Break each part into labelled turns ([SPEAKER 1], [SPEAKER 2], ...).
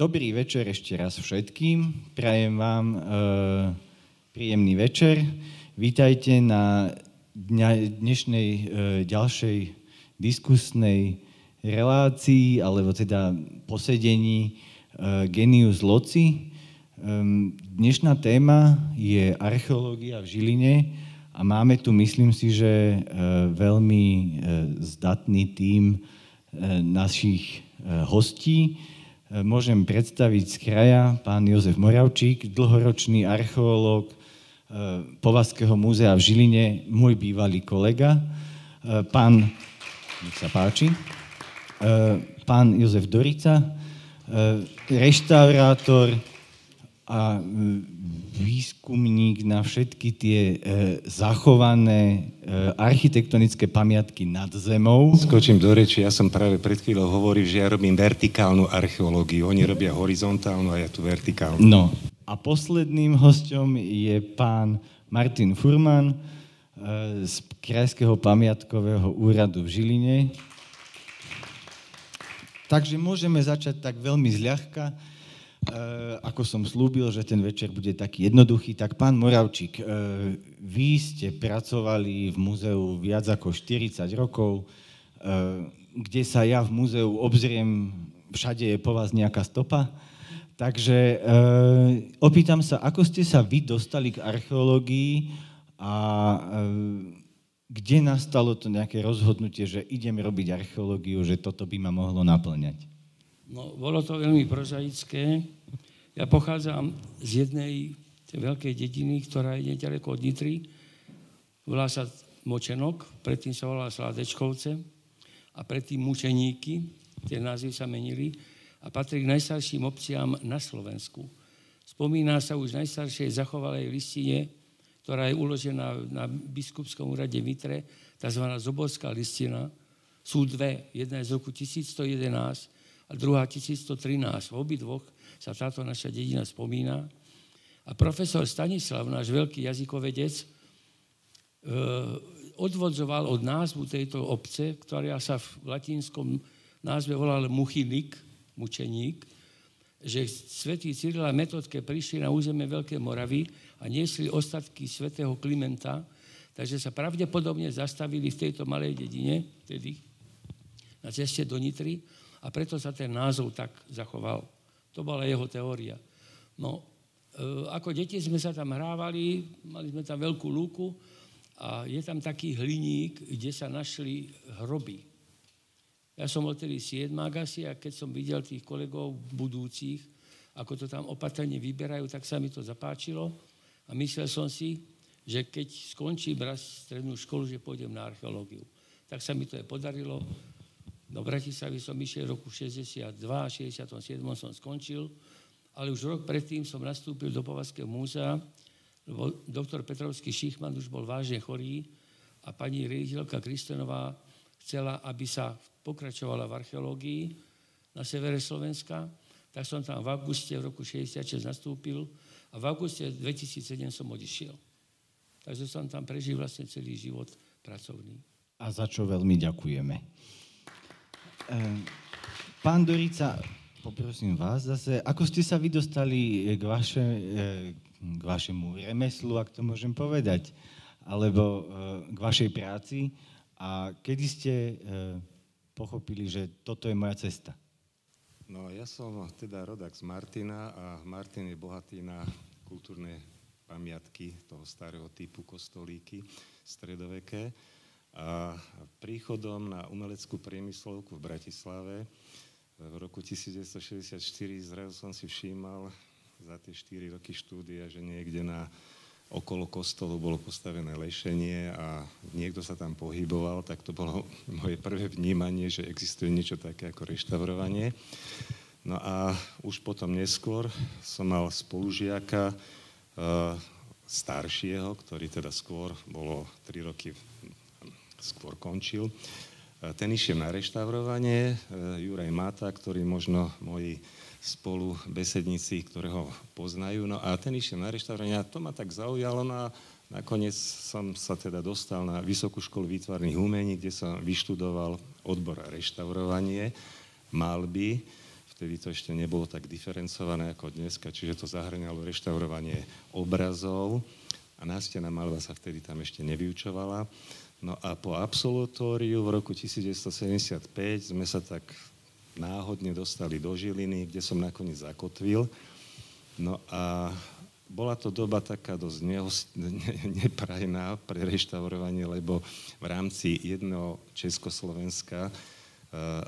[SPEAKER 1] Dobrý večer ešte raz všetkým. Prajem vám e, príjemný večer. Vítajte na dňa, dnešnej e, ďalšej diskusnej relácii, alebo teda posedení e, Genius Loci. E, dnešná téma je archeológia v Žiline a máme tu, myslím si, že e, veľmi e, zdatný tím e, našich e, hostí. Môžem predstaviť z kraja pán Jozef Moravčík, dlhoročný archeológ Povazského múzea v Žiline, môj bývalý kolega. Pán, nech sa páči, pán Jozef Dorica, reštaurátor a výskumník na všetky tie e, zachované e, architektonické pamiatky nad zemou.
[SPEAKER 2] Skočím do reči, ja som práve pred chvíľou hovoril, že ja robím vertikálnu archeológiu. Oni robia horizontálnu a ja tu vertikálnu.
[SPEAKER 1] No a posledným hostom je pán Martin Furman e, z Krajského pamiatkového úradu v Žiline. Takže môžeme začať tak veľmi zľahka ako som slúbil, že ten večer bude taký jednoduchý, tak pán Moravčík, eh, vy ste pracovali v múzeu viac ako 40 rokov, eh, kde sa ja v múzeu obzriem, všade je po vás nejaká stopa. Takže opýtam sa, ako ste sa vy dostali k archeológii a kde nastalo to nejaké rozhodnutie, že idem robiť archeológiu, že toto by ma mohlo naplňať?
[SPEAKER 3] No, bolo to veľmi prozaické. Ja pochádzam z jednej veľkej dediny, ktorá je nedaleko od Nitry. Volá sa Močenok, predtým sa volá Sládečkovce a predtým Mučeníky, tie názvy sa menili a patrí k najstarším obciám na Slovensku. Spomína sa už najstaršej zachovalej listine, ktorá je uložená na biskupskom úrade v Nitre, tzv. Zoborská listina. Sú dve, jedna je z roku 1111 a druhá 1113. V obidvoch sa táto naša dedina spomína. A profesor Stanislav, náš veľký jazykovedec, e, odvodzoval od názvu tejto obce, ktorá sa v latinskom názve volala Muchinik, mučeník, že svätý Cyril a Metodke prišli na územie Veľkej Moravy a niesli ostatky svätého Klimenta, takže sa pravdepodobne zastavili v tejto malej dedine, tedy na ceste do Nitry a preto sa ten názov tak zachoval. To bola jeho teória. No, e, ako deti sme sa tam hrávali, mali sme tam veľkú lúku a je tam taký hliník, kde sa našli hroby. Ja som odtedy siedmák asi a keď som videl tých kolegov budúcich, ako to tam opatrne vyberajú, tak sa mi to zapáčilo a myslel som si, že keď skončím raz strednú školu, že pôjdem na archeológiu. Tak sa mi to je podarilo do Bratislavy som išiel roku 62, 67 som skončil, ale už rok predtým som nastúpil do Povazského múzea, lebo doktor Petrovský Šichman už bol vážne chorý a pani riaditeľka Kristenová chcela, aby sa pokračovala v archeológii na severe Slovenska, tak som tam v auguste v roku 66 nastúpil a v auguste 2007 som odišiel. Takže som tam prežil vlastne celý život pracovný.
[SPEAKER 1] A za čo veľmi ďakujeme. Ehm, pán Dorica, poprosím vás zase, ako ste sa vy dostali k, vaše, eh, k vašemu remeslu, ak to môžem povedať, alebo eh, k vašej práci a kedy ste eh, pochopili, že toto je moja cesta?
[SPEAKER 2] No, ja som teda rodak z Martina a Martin je bohatý na kultúrne pamiatky toho starého typu kostolíky stredoveké. A príchodom na umeleckú priemyslovku v Bratislave v roku 1964 zrazu som si všímal za tie 4 roky štúdia, že niekde na okolo kostolu bolo postavené lešenie a niekto sa tam pohyboval, tak to bolo moje prvé vnímanie, že existuje niečo také ako reštaurovanie. No a už potom neskôr som mal spolužiaka, uh, staršieho, ktorý teda skôr bolo 3 roky skôr končil. E, ten išiel na reštaurovanie, e, Juraj Mata, ktorý možno moji spolu besedníci, ktorého poznajú. No a ten išiel na reštaurovanie a to ma tak zaujalo. No a nakoniec som sa teda dostal na Vysokú školu výtvarných umení, kde som vyštudoval odbor reštaurovanie, malby. Vtedy to ešte nebolo tak diferencované ako dneska, čiže to zahrňalo reštaurovanie obrazov a nástená malba sa vtedy tam ešte nevyučovala. No a po absolutóriu v roku 1975 sme sa tak náhodne dostali do Žiliny, kde som nakoniec zakotvil. No a bola to doba taká dosť neprajná pre reštaurovanie, lebo v rámci jedného Československa eh,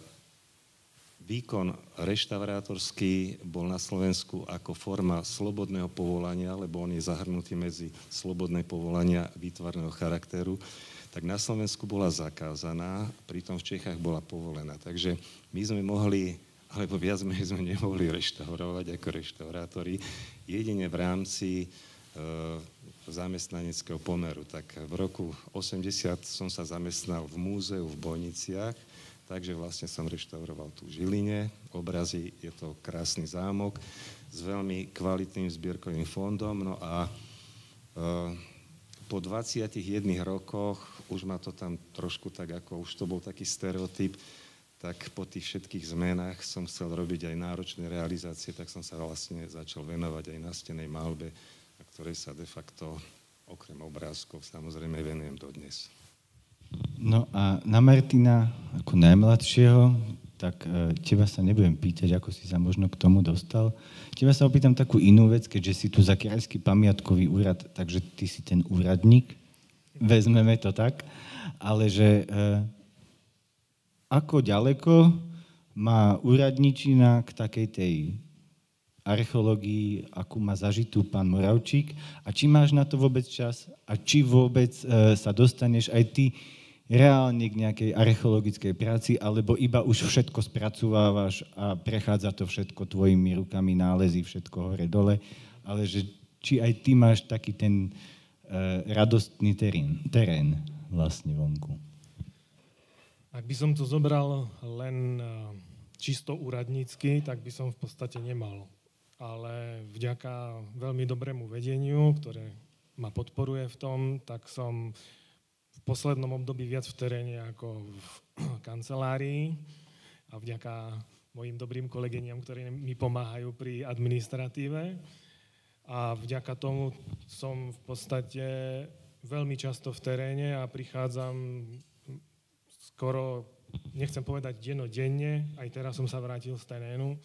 [SPEAKER 2] výkon reštaurátorský bol na Slovensku ako forma slobodného povolania, lebo on je zahrnutý medzi slobodné povolania výtvarného charakteru, tak na Slovensku bola zakázaná, pritom v Čechách bola povolená. Takže my sme mohli alebo viac menej sme nemohli reštaurovať ako reštaurátori, jedine v rámci e, zamestnaneckého pomeru. Tak v roku 80 som sa zamestnal v múzeu v Bojniciach, takže vlastne som reštauroval tu Žiline. Obrazy, je to krásny zámok s veľmi kvalitným zbierkovým fondom. No a e, po 21 rokoch už ma to tam trošku tak, ako už to bol taký stereotyp, tak po tých všetkých zmenách som chcel robiť aj náročné realizácie, tak som sa vlastne začal venovať aj na stenej malbe, na ktorej sa de facto okrem obrázkov samozrejme venujem dodnes.
[SPEAKER 1] No a na Martina ako najmladšieho, tak e, teba sa nebudem pýtať, ako si sa možno k tomu dostal. Teba sa opýtam takú inú vec, keďže si tu za Krajský pamiatkový úrad, takže ty si ten úradník, vezmeme to tak, ale že e, ako ďaleko má úradničina k takej tej archeológii, akú má zažitú pán Moravčík? A či máš na to vôbec čas? A či vôbec e, sa dostaneš aj ty reálne k nejakej archeologickej práci, alebo iba už všetko spracovávaš a prechádza to všetko tvojimi rukami, nálezy, všetko hore-dole, ale že či aj ty máš taký ten radostný terén, terén vlastne vonku.
[SPEAKER 4] Ak by som to zobral len eh, čisto úradnícky, tak by som v podstate nemal. Ale vďaka veľmi dobrému vedeniu, ktoré ma podporuje v tom, tak som v poslednom období viac v teréne ako v kancelárii a vďaka mojim dobrým kolegyňam, ktorí mi pomáhajú pri administratíve. A vďaka tomu som v podstate veľmi často v teréne a prichádzam skoro, nechcem povedať dennodenne, aj teraz som sa vrátil z terénu,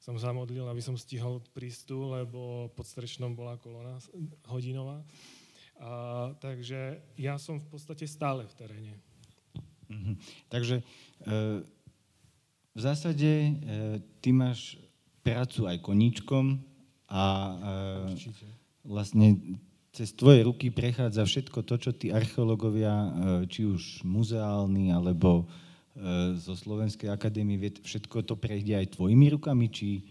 [SPEAKER 4] som sa modlil, aby som stihol prísť tu, lebo pod Strečnom bola kolona hodinová. A, takže ja som v podstate stále v teréne.
[SPEAKER 1] Mhm. Takže e, v zásade e, ty máš prácu aj koníčkom a e, vlastne cez tvoje ruky prechádza všetko to, čo tí archeológovia, e, či už muzeálni, alebo e, zo Slovenskej akadémie vied, všetko to prejde aj tvojimi rukami, či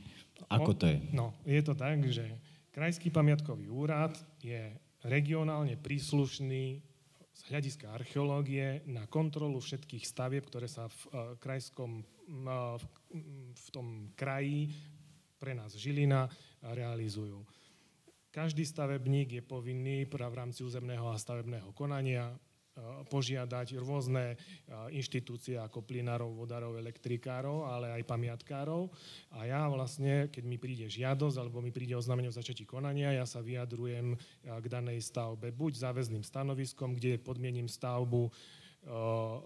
[SPEAKER 1] ako to je?
[SPEAKER 4] No, je to tak, že Krajský pamiatkový úrad je regionálne príslušný z hľadiska archeológie na kontrolu všetkých stavieb, ktoré sa v krajskom, v, v tom kraji pre nás Žilina realizujú. Každý stavebník je povinný v rámci územného a stavebného konania e, požiadať rôzne e, inštitúcie ako plinárov, vodárov, elektrikárov, ale aj pamiatkárov. A ja vlastne, keď mi príde žiadosť alebo mi príde oznámenie o začatí konania, ja sa vyjadrujem e, k danej stavbe buď záväzným stanoviskom, kde podmiením stavbu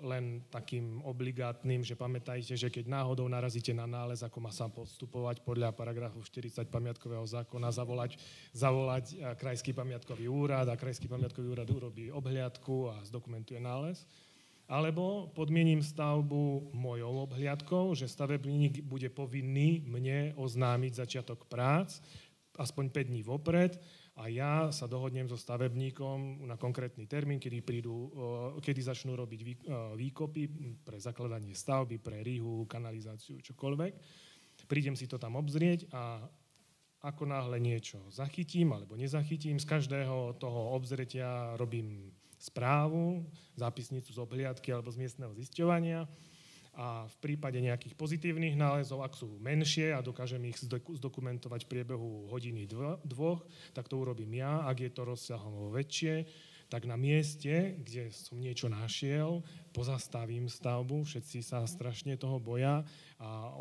[SPEAKER 4] len takým obligátnym, že pamätajte, že keď náhodou narazíte na nález, ako má sa postupovať podľa paragrafu 40 pamiatkového zákona, zavolať, zavolať Krajský pamiatkový úrad a Krajský pamiatkový úrad urobí obhliadku a zdokumentuje nález. Alebo podmiením stavbu mojou obhliadkou, že stavebník bude povinný mne oznámiť začiatok prác aspoň 5 dní vopred a ja sa dohodnem so stavebníkom na konkrétny termín, kedy, prídu, kedy začnú robiť výkopy pre zakladanie stavby, pre rýhu, kanalizáciu, čokoľvek. Prídem si to tam obzrieť a ako náhle niečo zachytím alebo nezachytím, z každého toho obzretia robím správu, zápisnicu z obhliadky alebo z miestneho zisťovania a v prípade nejakých pozitívnych nálezov, ak sú menšie a dokážem ich zdokumentovať v priebehu hodiny dvoch, tak to urobím ja. Ak je to rozsahovo väčšie, tak na mieste, kde som niečo našiel, pozastavím stavbu, všetci sa strašne toho boja a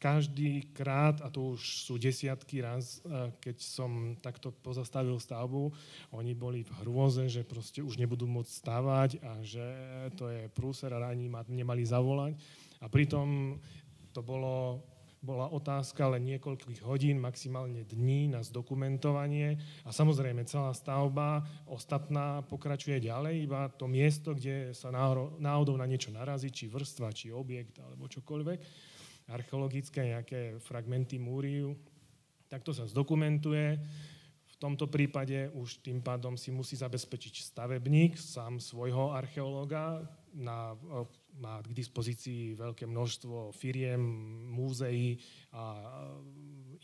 [SPEAKER 4] každý krát, a to už sú desiatky raz, e, keď som takto pozastavil stavbu, oni boli v hrôze, že proste už nebudú môcť stavať a že to je prúser a ani ma nemali zavolať. A pritom to bolo, bola otázka len niekoľkých hodín, maximálne dní na zdokumentovanie a samozrejme celá stavba ostatná pokračuje ďalej, iba to miesto, kde sa náhodou na niečo narazí, či vrstva, či objekt alebo čokoľvek archeologické nejaké fragmenty múry, tak to sa zdokumentuje. V tomto prípade už tým pádom si musí zabezpečiť stavebník sám svojho archeológa, na, má k dispozícii veľké množstvo firiem, múzeí a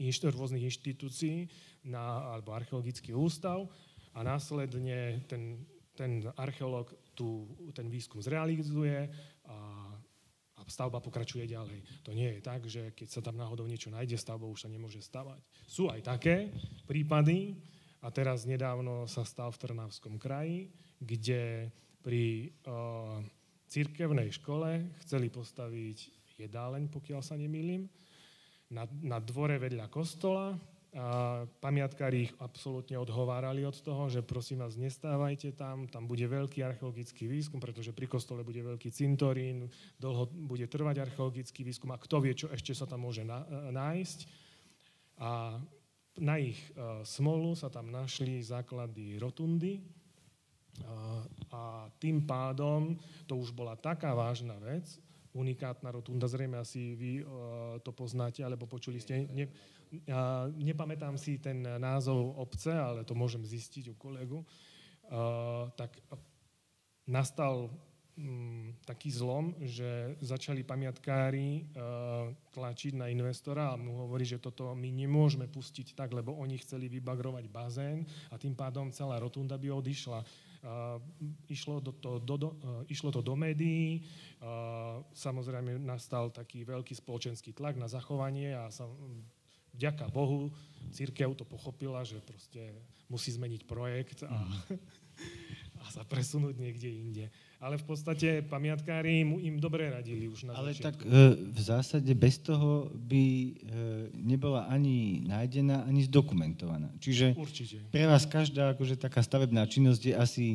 [SPEAKER 4] inšt, rôznych inštitúcií na, alebo archeologický ústav a následne ten, ten archeológ tu, ten výskum zrealizuje a stavba pokračuje ďalej. To nie je tak, že keď sa tam náhodou niečo nájde, stavba už sa nemôže stavať. Sú aj také prípady, a teraz nedávno sa stal v Trnavskom kraji, kde pri uh, cirkevnej škole chceli postaviť jedáleň, pokiaľ sa nemýlim, na, na dvore vedľa kostola a pamiatkári ich absolútne odhovárali od toho, že prosím vás, nestávajte tam, tam bude veľký archeologický výskum, pretože pri kostole bude veľký cintorín, dlho bude trvať archeologický výskum a kto vie, čo ešte sa tam môže na, nájsť. A na ich uh, smolu sa tam našli základy rotundy uh, a tým pádom to už bola taká vážna vec, unikátna rotunda, zrejme asi vy to poznáte, alebo počuli ste, ne, nepamätám si ten názov obce, ale to môžem zistiť u kolegu, tak nastal um, taký zlom, že začali pamiatkári tlačiť na investora a mu hovorí, že toto my nemôžeme pustiť tak, lebo oni chceli vybagrovať bazén a tým pádom celá rotunda by odišla. Išlo, do to, do, do, išlo to do médií, samozrejme nastal taký veľký spoločenský tlak na zachovanie a sa, vďaka Bohu církev to pochopila, že proste musí zmeniť projekt a, a sa presunúť niekde inde. Ale v podstate pamiatkári mu im dobre radili už na
[SPEAKER 1] Ale
[SPEAKER 4] začiatku.
[SPEAKER 1] tak e, v zásade bez toho by e, nebola ani nájdená, ani zdokumentovaná. Čiže
[SPEAKER 4] Určite.
[SPEAKER 1] pre vás každá akože taká stavebná činnosť je asi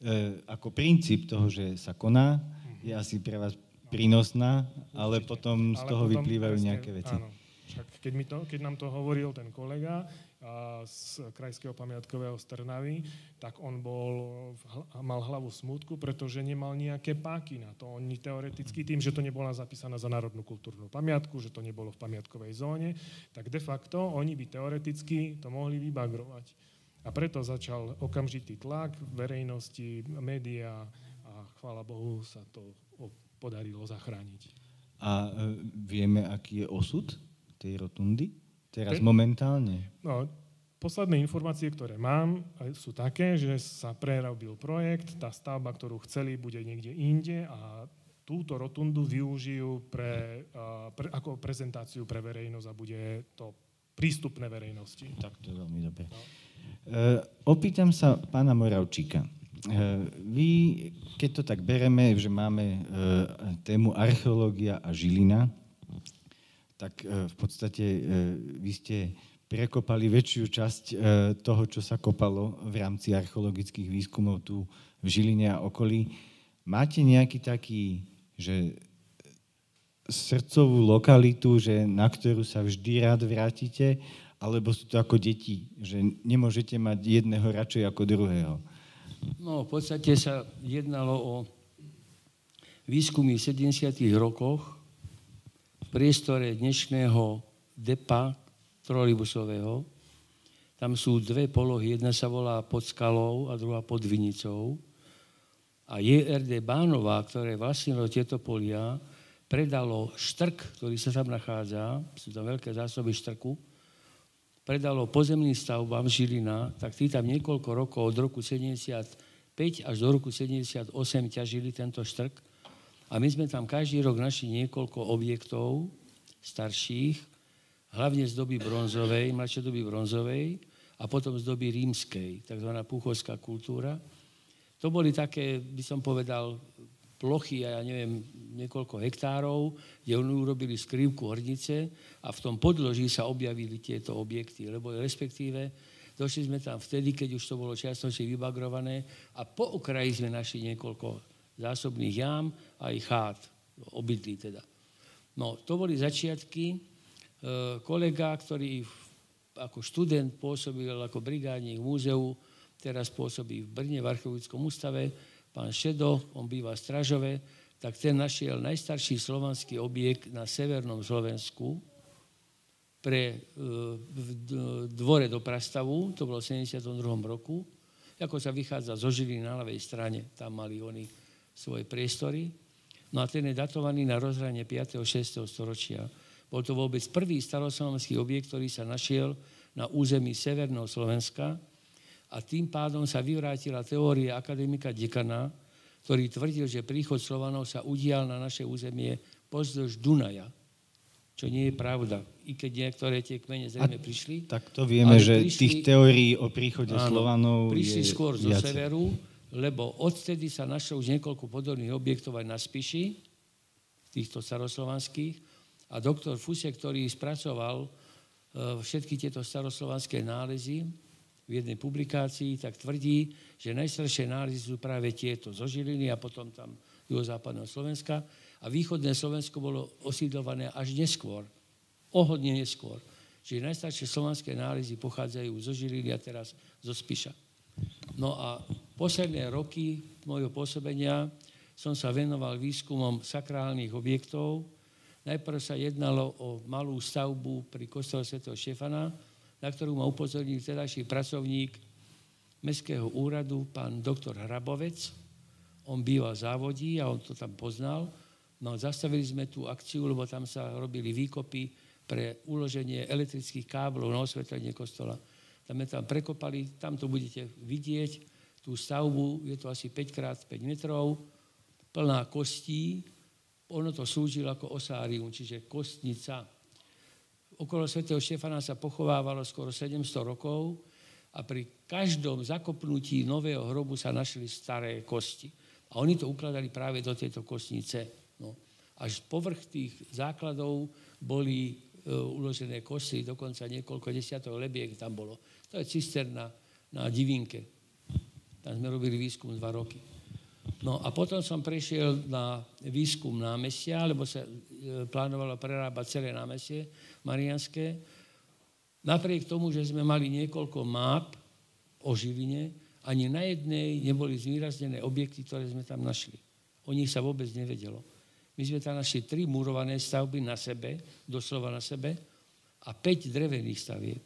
[SPEAKER 1] e, ako princíp toho, že sa koná, je asi pre vás prínosná, ale potom z
[SPEAKER 4] Ale
[SPEAKER 1] toho
[SPEAKER 4] potom
[SPEAKER 1] vyplývajú
[SPEAKER 4] presne,
[SPEAKER 1] nejaké veci.
[SPEAKER 4] Áno. Však keď, mi to, keď nám to hovoril ten kolega a z Krajského pamiatkového Strnavy, tak on bol, mal hlavu smutku, pretože nemal nejaké páky na to. Oni teoreticky tým, že to nebola zapísaná za národnú kultúrnu pamiatku, že to nebolo v pamiatkovej zóne, tak de facto oni by teoreticky to mohli vybagrovať. A preto začal okamžitý tlak verejnosti, médiá a chvála Bohu sa to podarilo zachrániť.
[SPEAKER 1] A e, vieme, aký je osud tej rotundy? Teraz Ten, momentálne?
[SPEAKER 4] No, posledné informácie, ktoré mám, sú také, že sa prerobil projekt, tá stavba, ktorú chceli, bude niekde inde a túto rotundu využijú pre, pre, ako prezentáciu pre verejnosť a bude to prístupné verejnosti.
[SPEAKER 1] Tak to je veľmi dobre. No. E, opýtam sa pána Moravčíka. Eh, vy, keď to tak bereme, že máme tému archeológia a žilina, tak eh, v podstate vy ste prekopali väčšiu časť toho, čo sa kopalo v rámci archeologických výskumov tu v Žiline a okolí. Máte nejaký taký, že srdcovú lokalitu, že na ktorú sa vždy rád vrátite, alebo sú to ako deti, že nemôžete mať jedného radšej ako druhého?
[SPEAKER 3] No, v podstate sa jednalo o výskumy v 70. rokoch priestore dnešného depa trolibusového. Tam sú dve polohy, jedna sa volá pod skalou a druhá pod Vinicou. A JRD Bánova, ktoré vlastnilo tieto polia, predalo štrk, ktorý sa tam nachádza, sú tam veľké zásoby štrku, predalo pozemným stavbám Žilina, tak tí tam niekoľko rokov, od roku 75 až do roku 78 ťažili tento štrk. A my sme tam každý rok našli niekoľko objektov starších, hlavne z doby bronzovej, mladšej doby bronzovej a potom z doby rímskej, tzv. puchovská kultúra. To boli také, by som povedal, plochy, ja neviem, niekoľko hektárov, kde oni urobili skrývku hornice a v tom podloží sa objavili tieto objekty, lebo respektíve došli sme tam vtedy, keď už to bolo čiastočne vybagrované a po okraji sme našli niekoľko zásobných jám aj chát, obydlí teda. No, to boli začiatky. E, kolega, ktorý ako študent pôsobil ako brigádnik v múzeu, teraz pôsobí v Brne v archeologickom ústave, pán Šedo, on býva v Stražove, tak ten našiel najstarší slovanský objekt na severnom Slovensku pre e, v dvore do Prastavu, to bolo v 72. roku, ako sa vychádza zo Žiliny na ľavej strane, tam mali oni svoje priestory. No a ten je datovaný na rozhranie 5. a 6. storočia. Bol to vôbec prvý staroslovanský objekt, ktorý sa našiel na území Severného Slovenska, a tým pádom sa vyvrátila teória akademika Dekana, ktorý tvrdil, že príchod Slovanov sa udial na naše územie pozdĺž Dunaja, čo nie je pravda. I keď niektoré tie kmene zrejme a prišli.
[SPEAKER 1] Tak to vieme, že prišli, tých teórií o príchode áno, Slovanov
[SPEAKER 3] prišli
[SPEAKER 1] je
[SPEAKER 3] skôr zo severu, lebo odtedy sa našlo už niekoľko podobných objektov aj na Spiši, týchto staroslovanských. A doktor Fuse, ktorý spracoval e, všetky tieto staroslovanské nálezy, v jednej publikácii, tak tvrdí, že najstaršie nálezy sú práve tieto zo Žiliny a potom tam juhozápadného Slovenska. A východné Slovensko bolo osídlované až neskôr, ohodne neskôr. Čiže najstaršie slovanské nálezy pochádzajú zo Žiliny a teraz zo Spiša. No a posledné roky môjho pôsobenia som sa venoval výskumom sakrálnych objektov. Najprv sa jednalo o malú stavbu pri kostole Sv. Štefana, na ktorú ma upozornil tedajší pracovník Mestského úradu, pán doktor Hrabovec. On býval závodí a on to tam poznal. No zastavili sme tú akciu, lebo tam sa robili výkopy pre uloženie elektrických káblov na osvetlenie kostola. Tam sme tam prekopali, tam to budete vidieť, tú stavbu, je to asi 5x5 metrov, plná kostí, ono to slúžilo ako osárium, čiže kostnica okolo svätého Štefana sa pochovávalo skoro 700 rokov a pri každom zakopnutí nového hrobu sa našli staré kosti. A oni to ukladali práve do tejto kostnice. No. Až povrch tých základov boli e, uložené kosti, dokonca niekoľko desiatok lebiek tam bolo. To je cisterna na Divinke. Tam sme robili výskum dva roky. No a potom som prešiel na výskum námestia, lebo sa e, plánovalo prerábať celé námestie marianské. Napriek tomu, že sme mali niekoľko map o Žiline, ani na jednej neboli zvýraznené objekty, ktoré sme tam našli. O nich sa vôbec nevedelo. My sme tam našli tri murované stavby na sebe, doslova na sebe, a 5 drevených stavieb,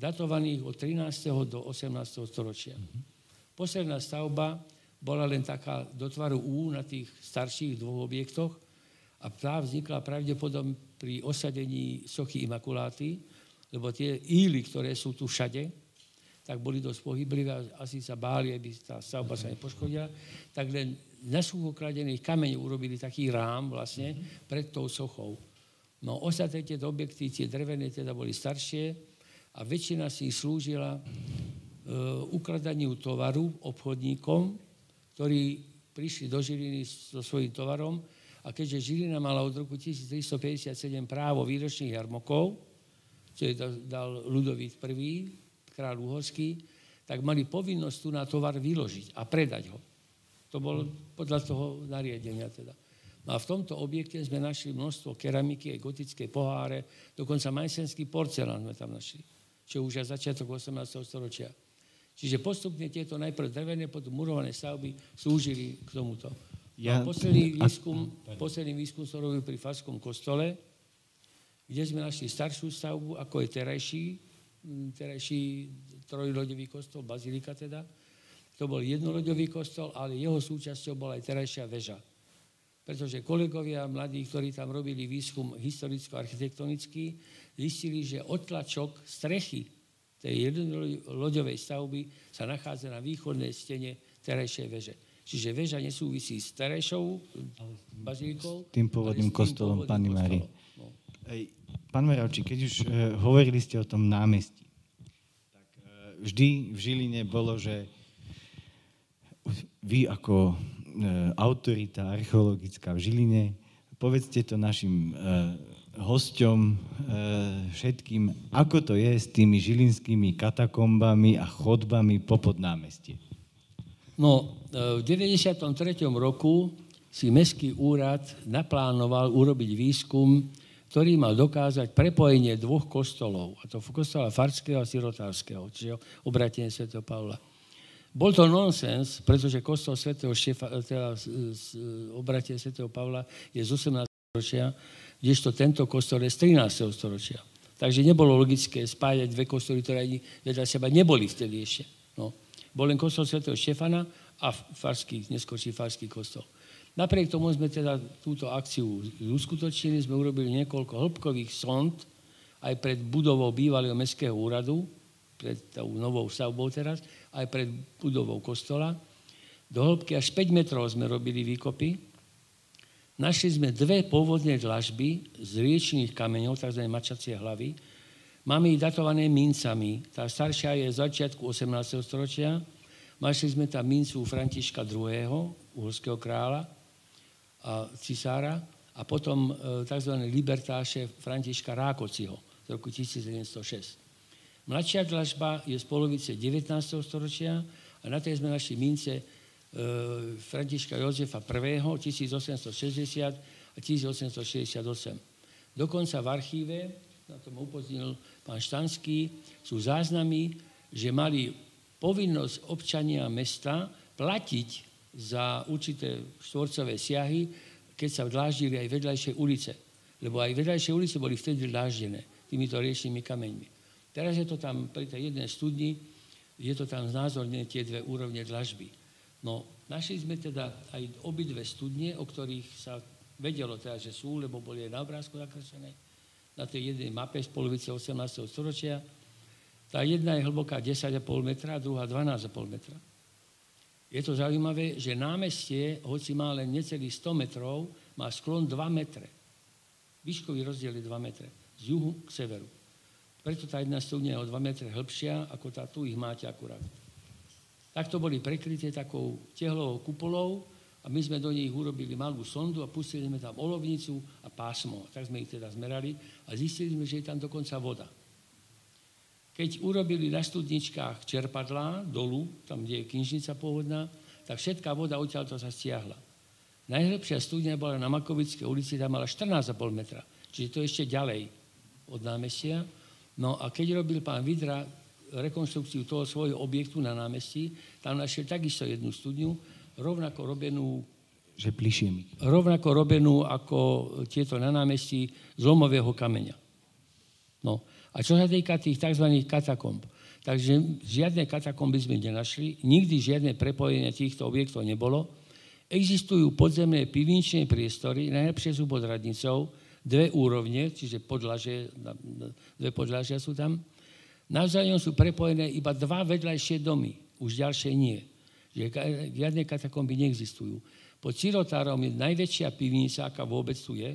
[SPEAKER 3] datovaných od 13. do 18. storočia. Posledná stavba bola len taká do tvaru U na tých starších dvoch objektoch a tá vznikla pravdepodobne pri osadení sochy Imakuláty, lebo tie íly, ktoré sú tu všade, tak boli dosť pohyblivé, asi sa báli, aby tá stavba sa nepoškodila, tak len na suchokradených kameň urobili taký rám vlastne pred tou sochou. No ostatné tie objekty, tie drevené teda boli staršie a väčšina si slúžila e, ukladaniu tovaru obchodníkom, ktorí prišli do Žiliny so svojím tovarom a keďže Žilina mala od roku 1357 právo výročných jarmokov, čo je dal Ludovít I, král uhorský, tak mali povinnosť tu na tovar vyložiť a predať ho. To bolo podľa toho nariadenia teda. No a v tomto objekte sme našli množstvo keramiky, aj gotické poháre, dokonca majsenský porcelán sme tam našli, čo už je začiatok 18. storočia. Čiže postupne tieto najprv drevené, potom murované stavby slúžili k tomuto. Ja, a posledný výskum, a, posledný výskum som robil pri Farskom kostole, kde sme našli staršiu stavbu, ako je terajší, terajší trojloďový kostol, bazilika teda. To bol jednoloďový kostol, ale jeho súčasťou bola aj terajšia väža. Pretože kolegovia mladí, ktorí tam robili výskum historicko-architektonický, zistili, že odtlačok strechy tej jednoloďovej stavby sa nachádza na východnej stene terajšej veže. Čiže väža nesúvisí s terajšou bazilikou,
[SPEAKER 1] tým pôvodným kostolom Panny Mári. No. Pán Meravči, keď už uh, hovorili ste o tom námestí, tak uh, vždy v Žiline bolo, že vy ako uh, autorita archeologická v Žiline povedzte to našim hosťom všetkým, ako to je s tými žilinskými katakombami a chodbami po podnámestí.
[SPEAKER 3] No, v 93. roku si Mestský úrad naplánoval urobiť výskum, ktorý mal dokázať prepojenie dvoch kostolov, a to kostola Farského a Sirotárskeho, čiže obratenie Sv. Pavla. Bol to nonsens, pretože kostol Sv. Štefa, teda obratenie Sv. Pavla je z 18. storočia, kdežto tento kostol je z 13. storočia. Takže nebolo logické spájať dve kostoly, ktoré ani vedľa seba neboli vtedy ešte. No. Bol len kostol Sv. Štefana a farský, neskôrší farský kostol. Napriek tomu sme teda túto akciu uskutočnili, sme urobili niekoľko hĺbkových sond aj pred budovou bývalého mestského úradu, pred tou novou stavbou teraz, aj pred budovou kostola. Do hĺbky až 5 metrov sme robili výkopy. Našli sme dve pôvodné dlažby z riečných kameňov, tzv. mačacie hlavy. Máme ich datované mincami. Tá staršia je z začiatku 18. storočia. Našli sme tam mincu Františka II., uhorského kráľa, a cisára a potom e, tzv. libertáše Františka Rákociho z roku 1706. Mladšia dlažba je z polovice 19. storočia a na tej sme našli mince Františka Jozefa I. 1860 a 1868. Dokonca v archíve, na tom upoznil pán Štanský, sú záznamy, že mali povinnosť občania mesta platiť za určité štvorcové siahy, keď sa dláždili aj vedľajšie ulice. Lebo aj vedľajšie ulice boli vtedy dláždené týmito riečnými kameňmi. Teraz je to tam pri tej jednej studni, je to tam znázornené tie dve úrovne dlažby. No, našli sme teda aj obidve studne, o ktorých sa vedelo teda, že sú, lebo boli aj na obrázku zakreslené, na tej jednej mape z polovice 18. storočia. Tá jedna je hlboká 10,5 metra, druhá 12,5 metra. Je to zaujímavé, že námestie, hoci má len necelých 100 metrov, má sklon 2 metre. Výškový rozdiel je 2 metre. Z juhu k severu. Preto tá jedna studňa je o 2 metre hĺbšia, ako tá tu ich máte akurát. Takto boli prekryté takou tehlovou kupolou a my sme do nich urobili malú sondu a pustili sme tam olovnicu a pásmo. Tak sme ich teda zmerali a zistili sme, že je tam dokonca voda. Keď urobili na studničkách čerpadlá dolu, tam, kde je knižnica pôvodná, tak všetká voda odtiaľto sa stiahla. Najlepšia studňa bola na Makovickej ulici, tam mala 14,5 metra, čiže to ešte ďalej od námestia. No a keď robil pán Vidra rekonstrukciu toho svojho objektu na námestí, tam našiel takisto jednu studňu, rovnako robenú
[SPEAKER 1] že plišie mi.
[SPEAKER 3] Rovnako robenú ako tieto na námestí zlomového kameňa. No. A čo sa týka tých tzv. katakomb, takže žiadne katakomby sme nenašli, nikdy žiadne prepojenie týchto objektov nebolo. Existujú podzemné pivničné priestory, najlepšie sú pod radnicou, dve úrovne, čiže podlaže, dve podlažia sú tam. Navzájom sú prepojené iba dva vedľajšie domy, už ďalšie nie. Že žiadne katakomby neexistujú. Pod Cirotárom je najväčšia pivnica, aká vôbec tu je,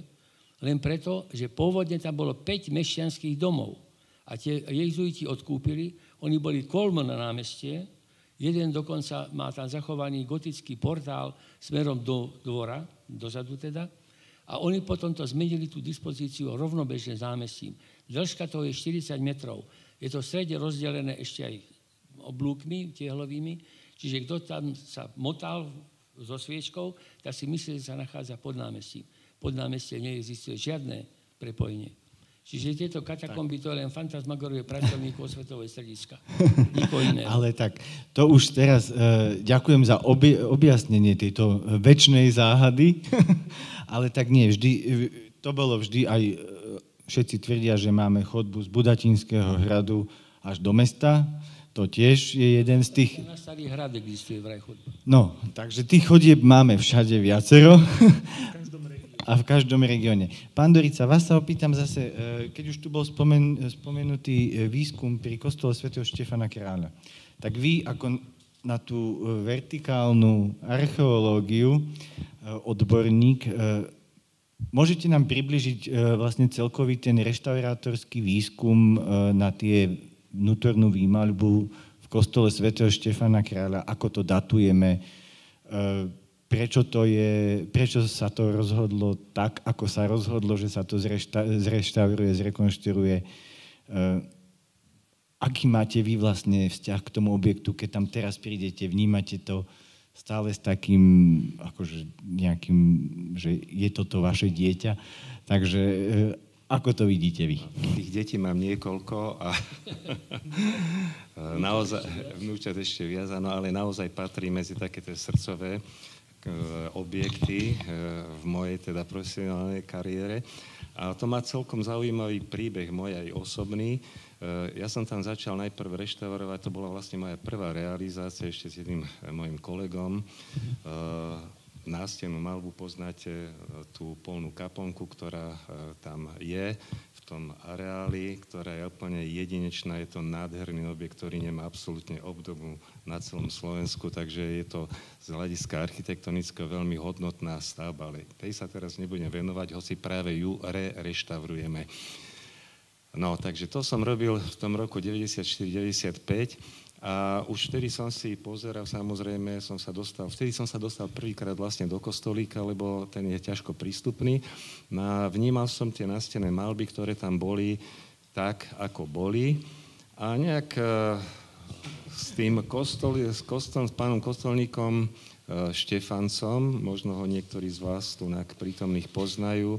[SPEAKER 3] len preto, že pôvodne tam bolo 5 mešťanských domov a tie jezuiti odkúpili, oni boli kolmo na námestie, jeden dokonca má tam zachovaný gotický portál smerom do dvora, dozadu teda, a oni potom to zmenili tú dispozíciu rovnobežne zámestím. Dĺžka toho je 40 metrov. Je to v strede rozdelené ešte aj oblúkmi tehlovými, čiže kto tam sa motal so sviečkou, tak si myslí, že sa nachádza pod námestím. Pod námestie neexistuje žiadne prepojenie. Čiže tieto katakomby to je len fantasmagorie pracovníkov Svetovej strediska. Niko iné.
[SPEAKER 1] Ale tak, to už teraz uh, ďakujem za obi, objasnenie tejto väčšnej záhady, ale tak nie, vždy, to bolo vždy aj, všetci tvrdia, že máme chodbu z Budatinského hradu až do mesta, to tiež je jeden z tých...
[SPEAKER 3] Na Starý hrad existuje vraj chodba.
[SPEAKER 1] No, takže tých chodieb máme všade viacero a v každom regióne. Pán Dorica, vás sa opýtam zase, e, keď už tu bol spomen, spomenutý e, výskum pri kostole svätého Štefana Kráľa, tak vy ako na tú e, vertikálnu archeológiu odborník, môžete nám približiť vlastne celkový ten reštaurátorský výskum na tie vnútornú výmaľbu v kostole svätého Štefana Kráľa, ako to datujeme, prečo, to je, prečo sa to rozhodlo tak, ako sa rozhodlo, že sa to zrešta, zreštauruje, zrekonštruuje. Aký máte vy vlastne vzťah k tomu objektu, keď tam teraz prídete, vnímate to stále s takým, akože nejakým, že je toto vaše dieťa. Takže ako to vidíte vy?
[SPEAKER 2] Tých detí mám niekoľko a naozaj, vnúčat ešte viac, no ale naozaj patrí medzi také tie srdcové objekty v mojej teda profesionálnej kariére. A to má celkom zaujímavý príbeh môj aj osobný. Ja som tam začal najprv reštaurovať, to bola vlastne moja prvá realizácia ešte s jedným mojim kolegom. Nástenú malbu poznáte, tú polnú kaponku, ktorá tam je v tom areáli, ktorá je úplne jedinečná. Je to nádherný objekt, ktorý nemá absolútne obdobu na celom Slovensku, takže je to z hľadiska architektonického veľmi hodnotná stavba, ale tej sa teraz nebudem venovať, hoci práve ju re-reštaurujeme. No, takže to som robil v tom roku 94-95 a už vtedy som si pozeral, samozrejme, som sa dostal, vtedy som sa dostal prvýkrát vlastne do kostolíka, lebo ten je ťažko prístupný. No vnímal som tie nastené malby, ktoré tam boli tak, ako boli. A nejak uh, s tým kostol, s, kostol, s pánom kostolníkom uh, Štefancom, možno ho niektorí z vás tu prítomných poznajú,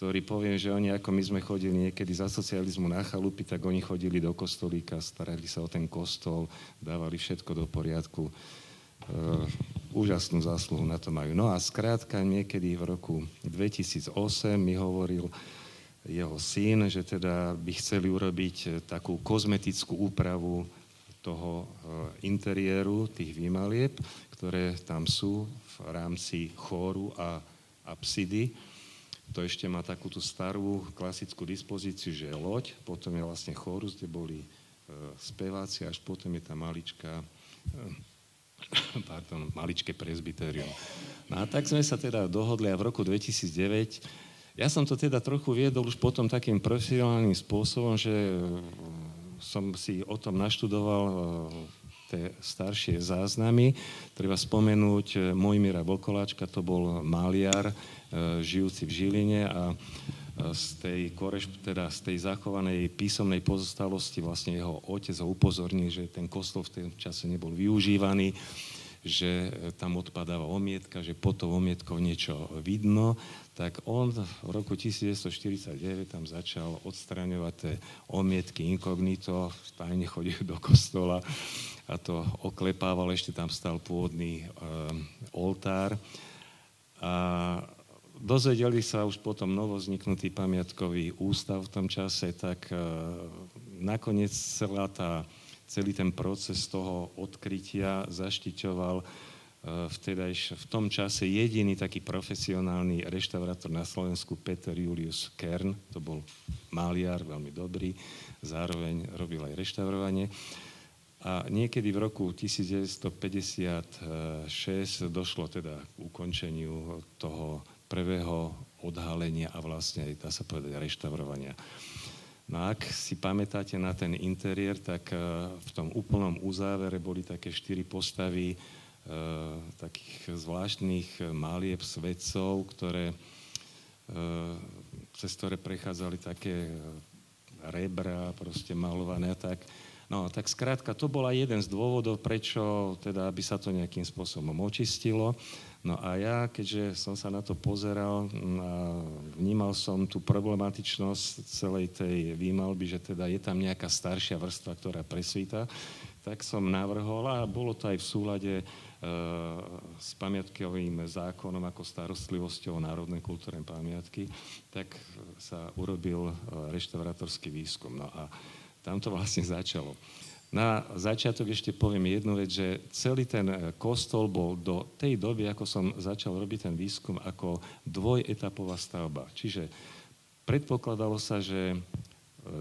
[SPEAKER 2] ktorý poviem, že oni, ako my sme chodili niekedy za socializmu na chalupy, tak oni chodili do kostolíka, starali sa o ten kostol, dávali všetko do poriadku. Uh, úžasnú zásluhu na to majú. No a skrátka niekedy v roku 2008 mi hovoril jeho syn, že teda by chceli urobiť takú kozmetickú úpravu toho uh, interiéru, tých výmalieb, ktoré tam sú v rámci chóru a apsidy to ešte má takúto starú klasickú dispozíciu, že je loď, potom je vlastne chorus, kde boli e, speváci, až potom je tá maličká, e, pardon, maličké prezbyterium. No a tak sme sa teda dohodli a v roku 2009, ja som to teda trochu viedol už potom takým profesionálnym spôsobom, že e, som si o tom naštudoval e, tie staršie záznamy. Treba spomenúť Mojmira Vokoláčka, to bol maliar, E, žijúci v Žiline a e, z tej, koreš, teda z tej zachovanej písomnej pozostalosti vlastne jeho otec ho upozornil, že ten kostol v tom čase nebol využívaný, že e, tam odpadáva omietka, že pod tou omietkou niečo vidno, tak on v roku 1949 tam začal odstraňovať tie omietky inkognito, tajne chodil do kostola a to oklepával, ešte tam stal pôvodný um, oltár. A Dozvedeli sa už potom novozniknutý pamiatkový ústav v tom čase, tak e, nakoniec celá tá, celý ten proces toho odkrytia zaštiťoval e, vtedajš, v tom čase jediný taký profesionálny reštaurátor na Slovensku, Peter Julius Kern, to bol maliar, veľmi dobrý, zároveň robil aj reštaurovanie. A niekedy v roku 1956 došlo teda k ukončeniu toho prvého odhalenia a vlastne dá sa povedať, reštaurovania. No ak si pamätáte na ten interiér, tak eh, v tom úplnom uzávere boli také štyri postavy e, takých zvláštnych malieb svedcov, ktoré, e, cez ktoré prechádzali také rebra, proste malované a tak. No, tak skrátka, to bola jeden z dôvodov, prečo teda, aby sa to nejakým spôsobom očistilo. No a ja, keďže som sa na to pozeral a vnímal som tú problematičnosť celej tej výmalby, že teda je tam nejaká staršia vrstva, ktorá presvíta, tak som navrhol a bolo to aj v súlade e, s pamiatkovým zákonom ako starostlivosťou o národnej kultúrne pamiatky, tak sa urobil e, reštaurátorský výskum. No a tam to vlastne začalo. Na začiatok ešte poviem jednu vec, že celý ten e, kostol bol do tej doby, ako som začal robiť ten výskum, ako dvojetapová stavba. Čiže predpokladalo sa, že e,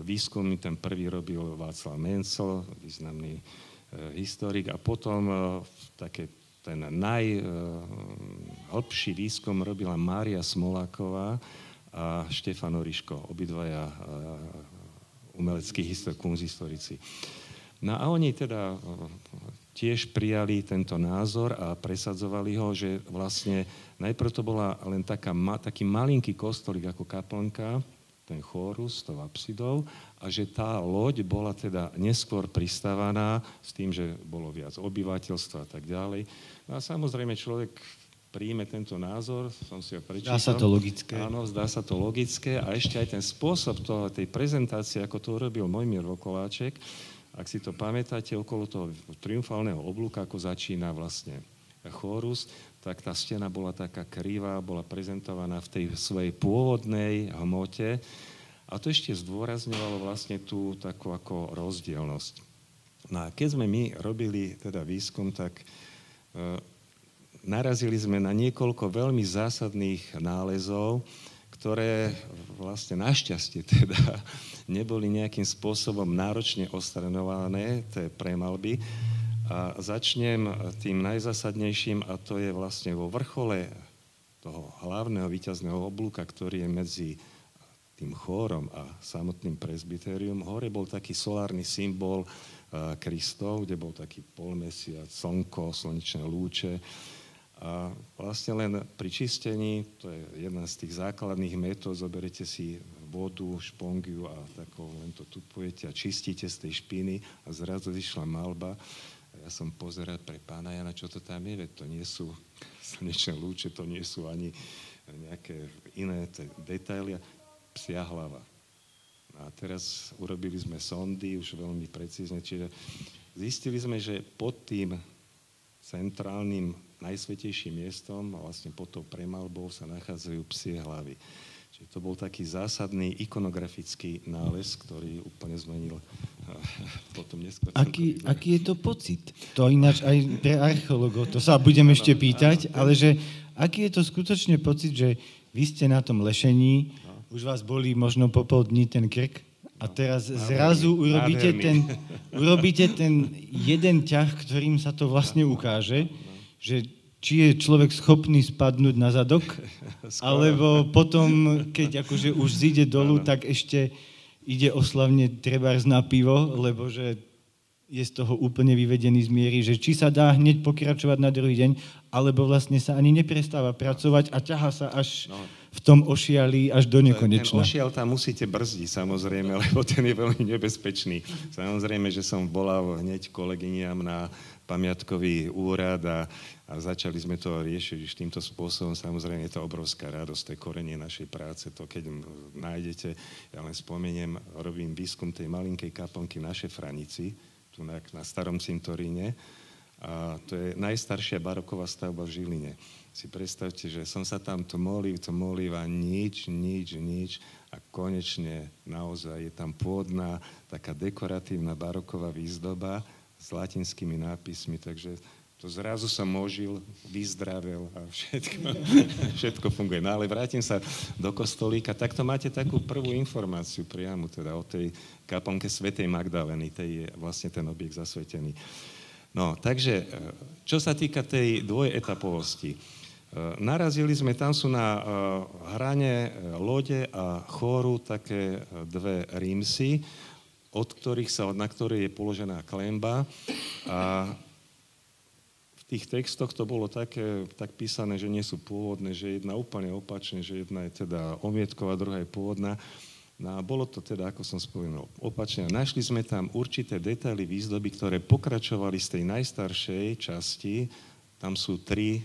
[SPEAKER 2] výskum ten prvý robil Václav Mencel, významný e, historik, a potom také ten najhlbší výskum robila Mária Smoláková a Štefan Oriško, obidvaja umeleckí historici. No a oni teda tiež prijali tento názor a presadzovali ho, že vlastne najprv to bola len taká, taký malinký kostolík ako kaplnka, ten chórus s tou apsidou a že tá loď bola teda neskôr pristávaná s tým, že bolo viac obyvateľstva a tak ďalej. No a samozrejme človek príjme tento názor, som si ho prečítal.
[SPEAKER 1] Zdá sa to logické.
[SPEAKER 2] Áno, zdá sa to logické a ešte aj ten spôsob toho, tej prezentácie, ako to urobil Mojmír Vokoláček, ak si to pamätáte, okolo toho triumfálneho oblúka, ako začína vlastne chórus, tak tá stena bola taká krivá, bola prezentovaná v tej svojej pôvodnej hmote a to ešte zdôrazňovalo vlastne tú takú ako rozdielnosť. No a keď sme my robili teda výskum, tak e, narazili sme na niekoľko veľmi zásadných nálezov, ktoré vlastne našťastie teda neboli nejakým spôsobom náročne ostranované, tie premalby. A začnem tým najzásadnejším a to je vlastne vo vrchole toho hlavného výťazného oblúka, ktorý je medzi tým chórom a samotným presbytérium. Hore bol taký solárny symbol Kristov, kde bol taký polmesiac, slnko, slnečné lúče. A vlastne len pri čistení, to je jedna z tých základných metód, zoberete si vodu, špongiu a tako len to tupujete a čistíte z tej špiny a zrazu vyšla malba. Ja som pozeral pre pána Jana, čo to tam je, veď to nie sú slnečné lúče, to nie sú ani nejaké iné detaily. Psia hlava. A teraz urobili sme sondy už veľmi precízne, čiže zistili sme, že pod tým centrálnym najsvetejším miestom a vlastne pod tou premalbou sa nachádzajú psie hlavy. Čiže to bol taký zásadný ikonografický nález, ktorý úplne zmenil potom neskôr.
[SPEAKER 1] Aký, aký je to pocit? To ináč aj pre archeologov, to sa budem ešte pýtať, ale že aký je to skutočne pocit, že vy ste na tom lešení, už vás boli možno po pol dní ten krk a teraz zrazu urobíte ten, urobíte ten jeden ťah, ktorým sa to vlastne ukáže že či je človek schopný spadnúť na zadok, alebo potom, keď akože už zíde dolu, tak ešte ide oslavne treba na pivo, lebo že je z toho úplne vyvedený z miery, že či sa dá hneď pokračovať na druhý deň, alebo vlastne sa ani neprestáva pracovať a ťaha sa až no. v tom ošiali až do nekonečna.
[SPEAKER 2] Ten ošial tam musíte brzdiť samozrejme, lebo ten je veľmi nebezpečný. Samozrejme, že som volal hneď kolegyniam na pamiatkový úrad a, a začali sme to riešiť už týmto spôsobom. Samozrejme je to obrovská radosť, to je korenie našej práce. To keď nájdete, ja len spomeniem, robím výskum tej malinkej kaplnky na Šefranici, tu na, na starom cintoríne. A to je najstaršia baroková stavba v Žiline. Si predstavte, že som sa tam to molil, to molil a nič, nič, nič. A konečne naozaj je tam pôdna, taká dekoratívna baroková výzdoba, s latinskými nápismi, takže to zrazu som ožil, vyzdravel a všetko, všetko funguje. No ale vrátim sa do kostolíka. Takto máte takú prvú informáciu priamo teda o tej kaponke Svetej Magdaleny, tej je vlastne ten objekt zasvetený. No, takže, čo sa týka tej dvojetapovosti, narazili sme, tam sú na eh, hrane lode a chóru také dve rímsy, od ktorých sa, na ktorej je položená klemba. A v tých textoch to bolo také, tak písané, že nie sú pôvodné, že jedna úplne opačne, že jedna je teda omietková, druhá je pôvodná. No a bolo to teda, ako som spomenul, opačne. Našli sme tam určité detaily výzdoby, ktoré pokračovali z tej najstaršej časti. Tam sú tri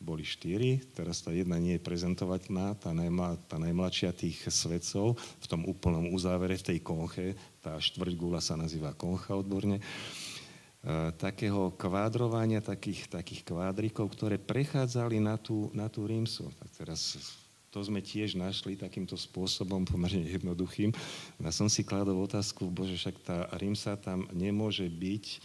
[SPEAKER 2] boli štyri, teraz tá jedna nie je prezentovateľná, tá, najmla, tá najmladšia tých svedcov v tom úplnom uzávere, v tej konche, tá štvrťgula sa nazýva koncha odborne, e, takého kvádrovania, takých, takých kvádrikov, ktoré prechádzali na tú, na tú rímsu. Tak teraz to sme tiež našli takýmto spôsobom, pomerne jednoduchým. Ja som si kladol otázku, bože, však tá rímsa tam nemôže byť e,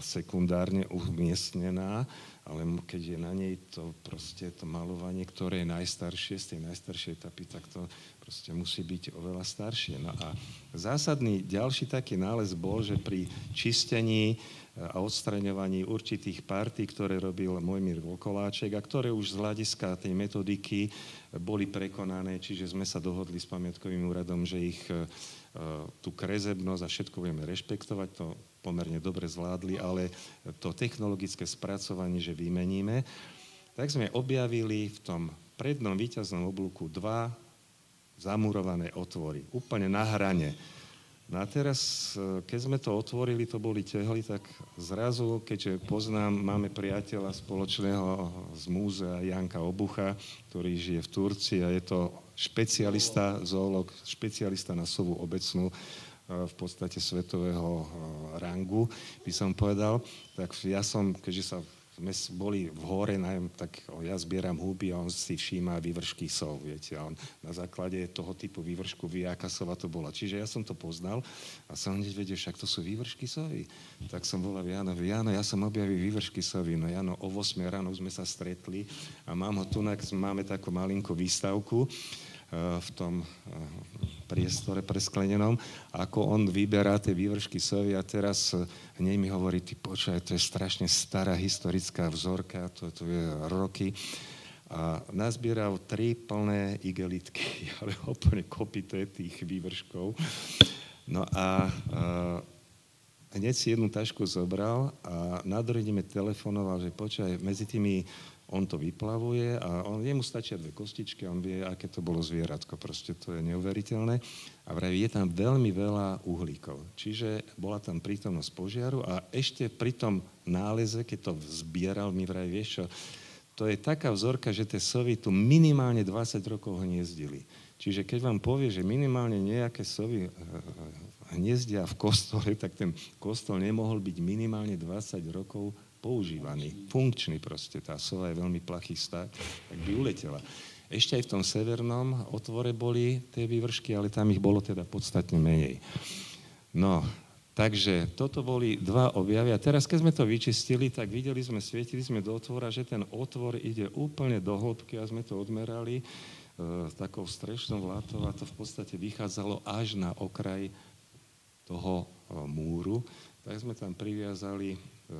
[SPEAKER 2] sekundárne umiestnená, ale keď je na nej to proste to malovanie, ktoré je najstaršie, z tej najstaršej etapy, tak to proste musí byť oveľa staršie. No a zásadný ďalší taký nález bol, že pri čistení e, a odstraňovaní určitých partí, ktoré robil Mojmír Vokoláček a ktoré už z hľadiska tej metodiky boli prekonané, čiže sme sa dohodli s pamiatkovým úradom, že ich e, tú krezebnosť a všetko budeme rešpektovať, to pomerne dobre zvládli, ale to technologické spracovanie, že vymeníme, tak sme objavili v tom prednom výťaznom oblúku dva zamurované otvory, úplne na hrane. No a teraz, e, keď sme to otvorili, to boli tehly, tak zrazu, keďže poznám, máme priateľa spoločného z múzea Janka Obucha, ktorý žije v Turcii a je to špecialista, zoolog, špecialista na sovu obecnú, v podstate svetového e, rangu, by som povedal. Tak ja som, keďže sa sme boli v hore, najem, tak ja zbieram huby a on si všíma vývršky sov, viete, a on na základe toho typu vývršku vie, aká sova to bola. Čiže ja som to poznal a som hneď vedel, však to sú vývršky sovy. Tak som volal Janovi, Jano, ja som objavil vývršky sovy, no Jano, o 8 ráno sme sa stretli a mám ho tu, máme takú malinkú výstavku, v tom priestore presklenenom, ako on vyberá tie vývršky sovy a teraz hneď mi hovorí, ty počúvaj, to je strašne stará historická vzorka, to, to je roky. A nazbieral tri plné igelitky, ale úplne kopité tých vývrškov. No a, a hneď si jednu tašku zobral a na druhý telefonoval, že počúvaj, medzi tými on to vyplavuje a on, jemu stačia dve kostičky on vie, aké to bolo zvieratko. Proste to je neuveriteľné. A vraví, je tam veľmi veľa uhlíkov. Čiže bola tam prítomnosť požiaru a ešte pri tom náleze, keď to zbieral, mi vraví, vieš čo, to je taká vzorka, že tie sovy tu minimálne 20 rokov hniezdili. Čiže keď vám povie, že minimálne nejaké sovy eh, hniezdia v kostole, tak ten kostol nemohol byť minimálne 20 rokov používaný, funkčný proste. Tá sova je veľmi plachý stav, tak by uletela. Ešte aj v tom severnom otvore boli tie vývršky, ale tam ich bolo teda podstatne menej. No, takže toto boli dva objavy. A teraz, keď sme to vyčistili, tak videli sme, svietili sme do otvora, že ten otvor ide úplne do hĺbky a sme to odmerali e, takou strešnou vlátou a to v podstate vychádzalo až na okraj toho e, múru. Tak sme tam priviazali E,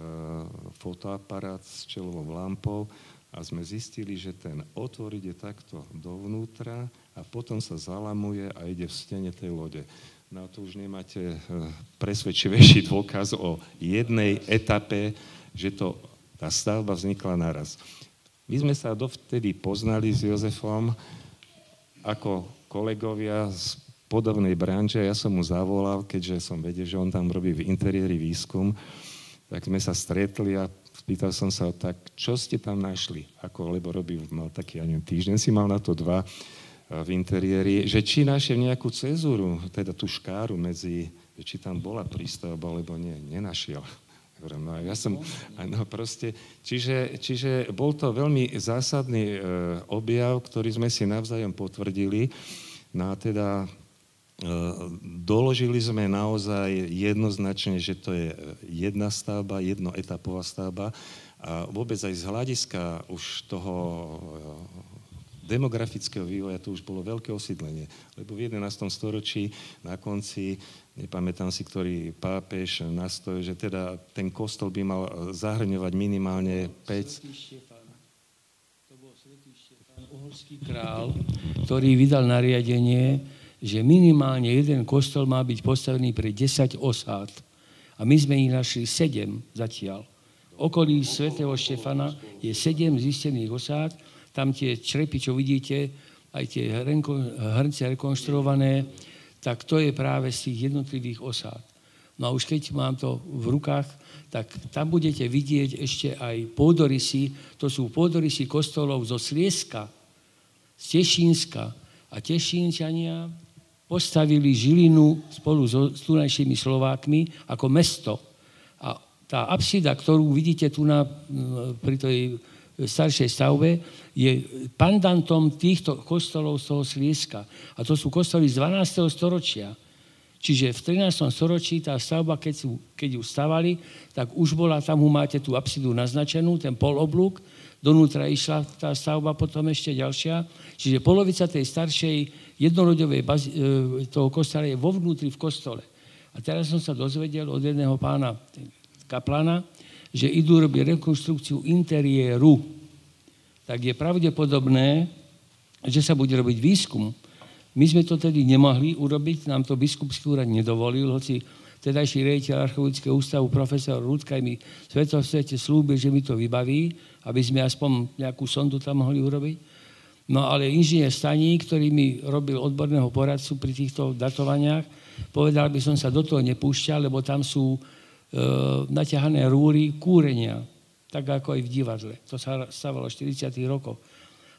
[SPEAKER 2] fotoaparát s čelovou lampou a sme zistili, že ten otvor ide takto dovnútra a potom sa zalamuje a ide v stene tej lode. No to už nemáte e, presvedčivejší dôkaz o jednej etape, že to, tá stavba vznikla naraz. My sme sa dovtedy poznali s Jozefom ako kolegovia z podobnej branže. Ja som mu zavolal, keďže som vedel, že on tam robí v interiéri výskum tak sme sa stretli a spýtal som sa, tak čo ste tam našli? Ako, lebo robil, mal taký, ja neviem, týždeň si mal na to dva v interiéri, že či našiel nejakú cezúru, teda tú škáru medzi, či tam bola prístavba, alebo nie, nenašiel. No ja som, no proste, čiže, čiže bol to veľmi zásadný e, objav, ktorý sme si navzájom potvrdili. No a teda Doložili sme naozaj jednoznačne, že to je jedna stavba, jednoetapová stavba a vôbec aj z hľadiska už toho demografického vývoja to už bolo veľké osídlenie. Lebo v 11. storočí na konci, nepamätám si, ktorý pápež nastoje, že teda ten kostol by mal zahrňovať minimálne 5...
[SPEAKER 3] To bol Štefán, uhorský král, ktorý vydal nariadenie, že minimálne jeden kostol má byť postavený pre 10 osád. A my sme ich našli 7 zatiaľ. Okolí svätého Štefana je 7 zistených osád. Tam tie črepy, čo vidíte, aj tie hrnce rekonštruované, tak to je práve z tých jednotlivých osád. No a už keď mám to v rukách, tak tam budete vidieť ešte aj pôdorysy. To sú pôdorysy kostolov zo Slieska, z Tešínska. A Tešínčania postavili Žilinu spolu s tunajšími Slovákmi ako mesto. A tá apsida, ktorú vidíte tu na, pri tej staršej stavbe, je pandantom týchto kostolov z toho Slieska. A to sú kostoly z 12. storočia. Čiže v 13. storočí tá stavba, keď, sú, keď ju stavali, tak už bola, tam máte tú apsidu naznačenú, ten poloblúk, donútra išla tá stavba potom ešte ďalšia. Čiže polovica tej staršej jednoroďovej bazi- e, toho kostola je vo vnútri v kostole. A teraz som sa dozvedel od jedného pána kaplana, že idú robiť rekonstrukciu interiéru. Tak je pravdepodobné, že sa bude robiť výskum. My sme to tedy nemohli urobiť, nám to biskupský úrad nedovolil, hoci Tedajší rejiteľ Archeologického ústavu, profesor Rudkaj mi svetosvete slúbil, že mi to vybaví, aby sme aspoň nejakú sondu tam mohli urobiť. No ale inžinier Staní, ktorý mi robil odborného poradcu pri týchto datovaniach, povedal by som sa do toho nepúšťal, lebo tam sú e, naťahané rúry kúrenia, tak ako aj v divadle. To sa stávalo v 40. rokoch.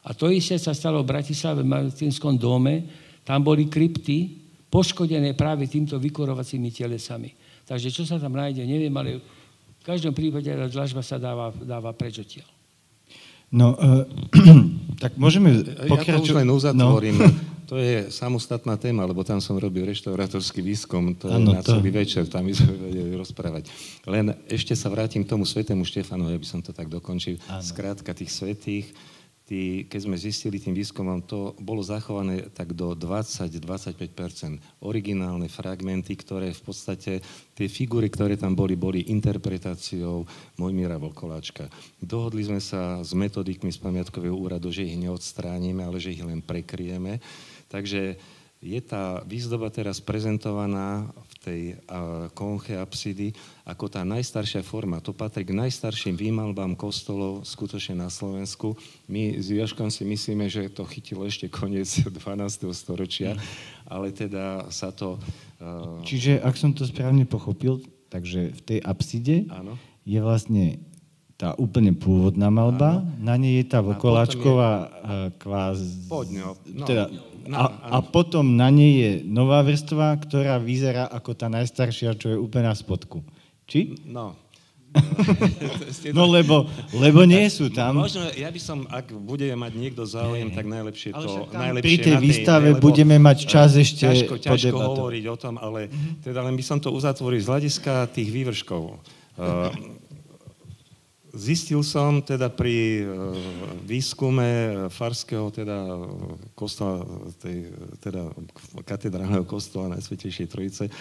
[SPEAKER 3] A to isté sa stalo v Bratislave v Martinskom dome. Tam boli krypty, poškodené práve týmto vykorovacími telesami. Takže čo sa tam nájde, neviem, ale v každom prípade dlažba sa dáva, dáva preč odtiaľ.
[SPEAKER 1] No, uh, tak môžeme
[SPEAKER 2] pokračovať. Ja to už len uzatvorím. No. To je samostatná téma, lebo tam som robil reštaurátorský výskum, to ano, je na to... celý večer, tam by sme vedeli rozprávať. Len ešte sa vrátim k tomu svetému Štefanu, aby som to tak dokončil. Ano. Skrátka tých svetých, tí, keď sme zistili tým výskumom, to bolo zachované tak do 20-25% Originálne fragmenty, ktoré v podstate, tie figúry, ktoré tam boli, boli interpretáciou Mojmíra Volkoláčka. Dohodli sme sa s metodikmi z pamiatkového úradu, že ich neodstránime, ale že ich len prekrieme. Takže je tá výzdoba teraz prezentovaná tej konche apsidy ako tá najstaršia forma. To patrí k najstarším výmalbám kostolov skutočne na Slovensku. My s Joškom si myslíme, že to chytilo ešte koniec 12. storočia, ale teda sa to...
[SPEAKER 1] Čiže, ak som to správne pochopil, takže v tej apside Áno. je vlastne tá úplne pôvodná malba, Áno. na nej je tá vokoláčková je... kvás...
[SPEAKER 2] Podňo. No.
[SPEAKER 1] Teda, a, a potom na nej je nová vrstva, ktorá vyzerá ako tá najstaršia, čo je úplne na spodku. Či?
[SPEAKER 2] No.
[SPEAKER 1] no lebo, lebo nie sú tam.
[SPEAKER 2] Možno, ja by som, ak budeme mať niekto záujem, tak najlepšie to...
[SPEAKER 1] Najlepšie pri tej výstave tej, budeme mať čas ešte
[SPEAKER 2] ťažko, ťažko hovoriť o tom, ale teda len by som to uzatvoril z hľadiska tých vývrškov. Uh, Zistil som teda pri e, výskume farského teda kostola, tej, teda katedrálneho kostola Najsvetejšej Trojice,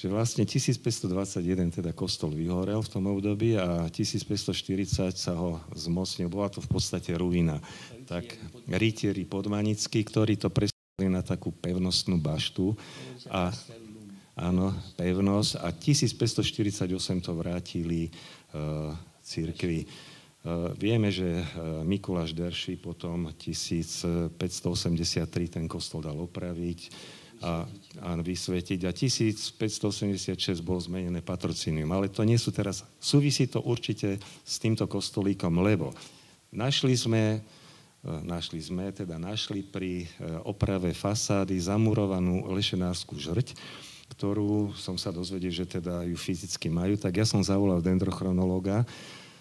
[SPEAKER 2] že vlastne 1521 teda kostol vyhorel v tom období a 1540 sa ho zmocnil. Bola to v podstate ruina. Tak rytieri podmanickí, ktorí to presali na takú pevnostnú baštu a áno, pevnosť a 1548 to vrátili uh, církvi. E, vieme, že e, Mikuláš Derši potom 1583 ten kostol dal opraviť a, a vysvetiť a 1586 bol zmenené patrocínium. Ale to nie sú teraz, súvisí to určite s týmto kostolíkom, lebo našli sme, e, našli sme, teda našli pri oprave fasády zamurovanú lešenárskú žrť, ktorú som sa dozvedel, že teda ju fyzicky majú, tak ja som zavolal dendrochronológa,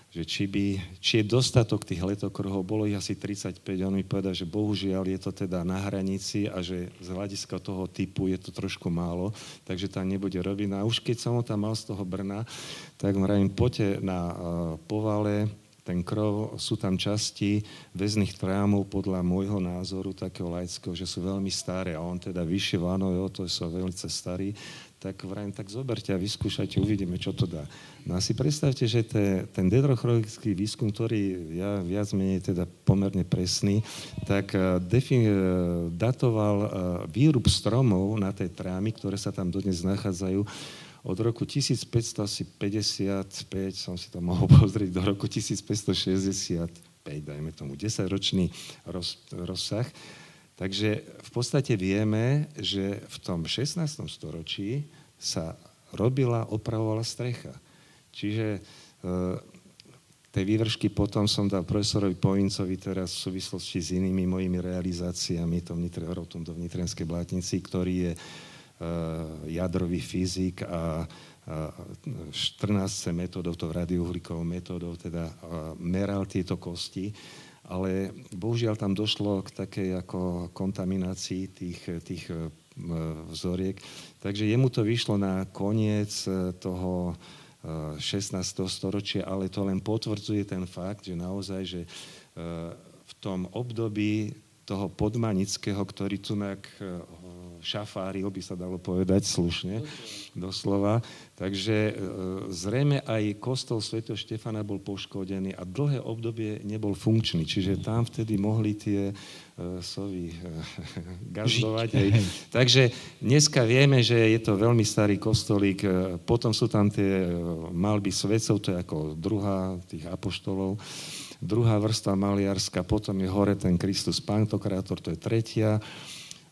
[SPEAKER 2] že či, by, či je dostatok tých letokruhov, bolo ich asi 35, on mi povedal, že bohužiaľ je to teda na hranici a že z hľadiska toho typu je to trošku málo, takže tam nebude robiť. No a už keď som ho tam mal z toho Brna, tak vravím, poďte na uh, povale, ten krov, sú tam časti väzných trámov podľa môjho názoru, takého laického, že sú veľmi staré a on teda vyšiel, áno, jo, to sú veľmi starí, tak vrajím, tak zoberte a vyskúšajte, uvidíme, čo to dá. No a si predstavte, že te, ten dendrochronologický výskum, ktorý ja viac menej teda pomerne presný, tak eh, defin, eh, datoval eh, výrub stromov na tej trámy, ktoré sa tam dodnes nachádzajú, od roku 1555, som si to mohol pozrieť, do roku 1565, dajme tomu 10-ročný roz, rozsah. Takže v podstate vieme, že v tom 16. storočí sa robila, opravovala strecha. Čiže e, tej vývršky potom som dal profesorovi Povincovi teraz v súvislosti s inými mojimi realizáciami tom Nitre, rotundo v Nitrenskej blátnici, ktorý je jadrový fyzik a, a 14 metódov, to radiouhlíkovou metódou, teda meral tieto kosti ale bohužiaľ tam došlo k takej ako kontaminácii tých, tých e, vzoriek. Takže jemu to vyšlo na koniec e, toho 16. E, storočia, ale to len potvrdzuje ten fakt, že naozaj, že v tom období toho podmanického, ktorý tu šafáril, by sa dalo povedať slušne, doslova. Takže e, zrejme aj kostol Sv. Štefana bol poškodený a dlhé obdobie nebol funkčný, čiže tam vtedy mohli tie sovy gazdovať. Hej. Takže dneska vieme, že je to veľmi starý kostolík, potom sú tam tie malby svetcov, to je ako druhá tých apoštolov druhá vrstva maliarska, potom je hore ten Kristus Pantokrátor, to je tretia.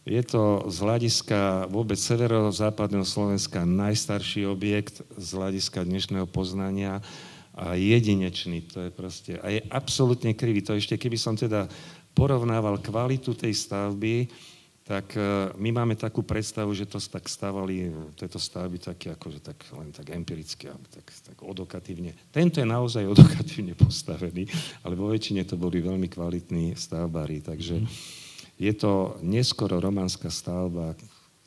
[SPEAKER 2] Je to z hľadiska vôbec severozápadného Slovenska najstarší objekt z hľadiska dnešného poznania a jedinečný. To je proste, a je absolútne krivý. To ešte, keby som teda porovnával kvalitu tej stavby, tak e, my máme takú predstavu, že to tak stavali, tieto stavby také akože tak, len tak empiricky, tak, tak odokatívne. Tento je naozaj odokatívne postavený, ale vo väčšine to boli veľmi kvalitní stavbári, takže je to neskoro románska stavba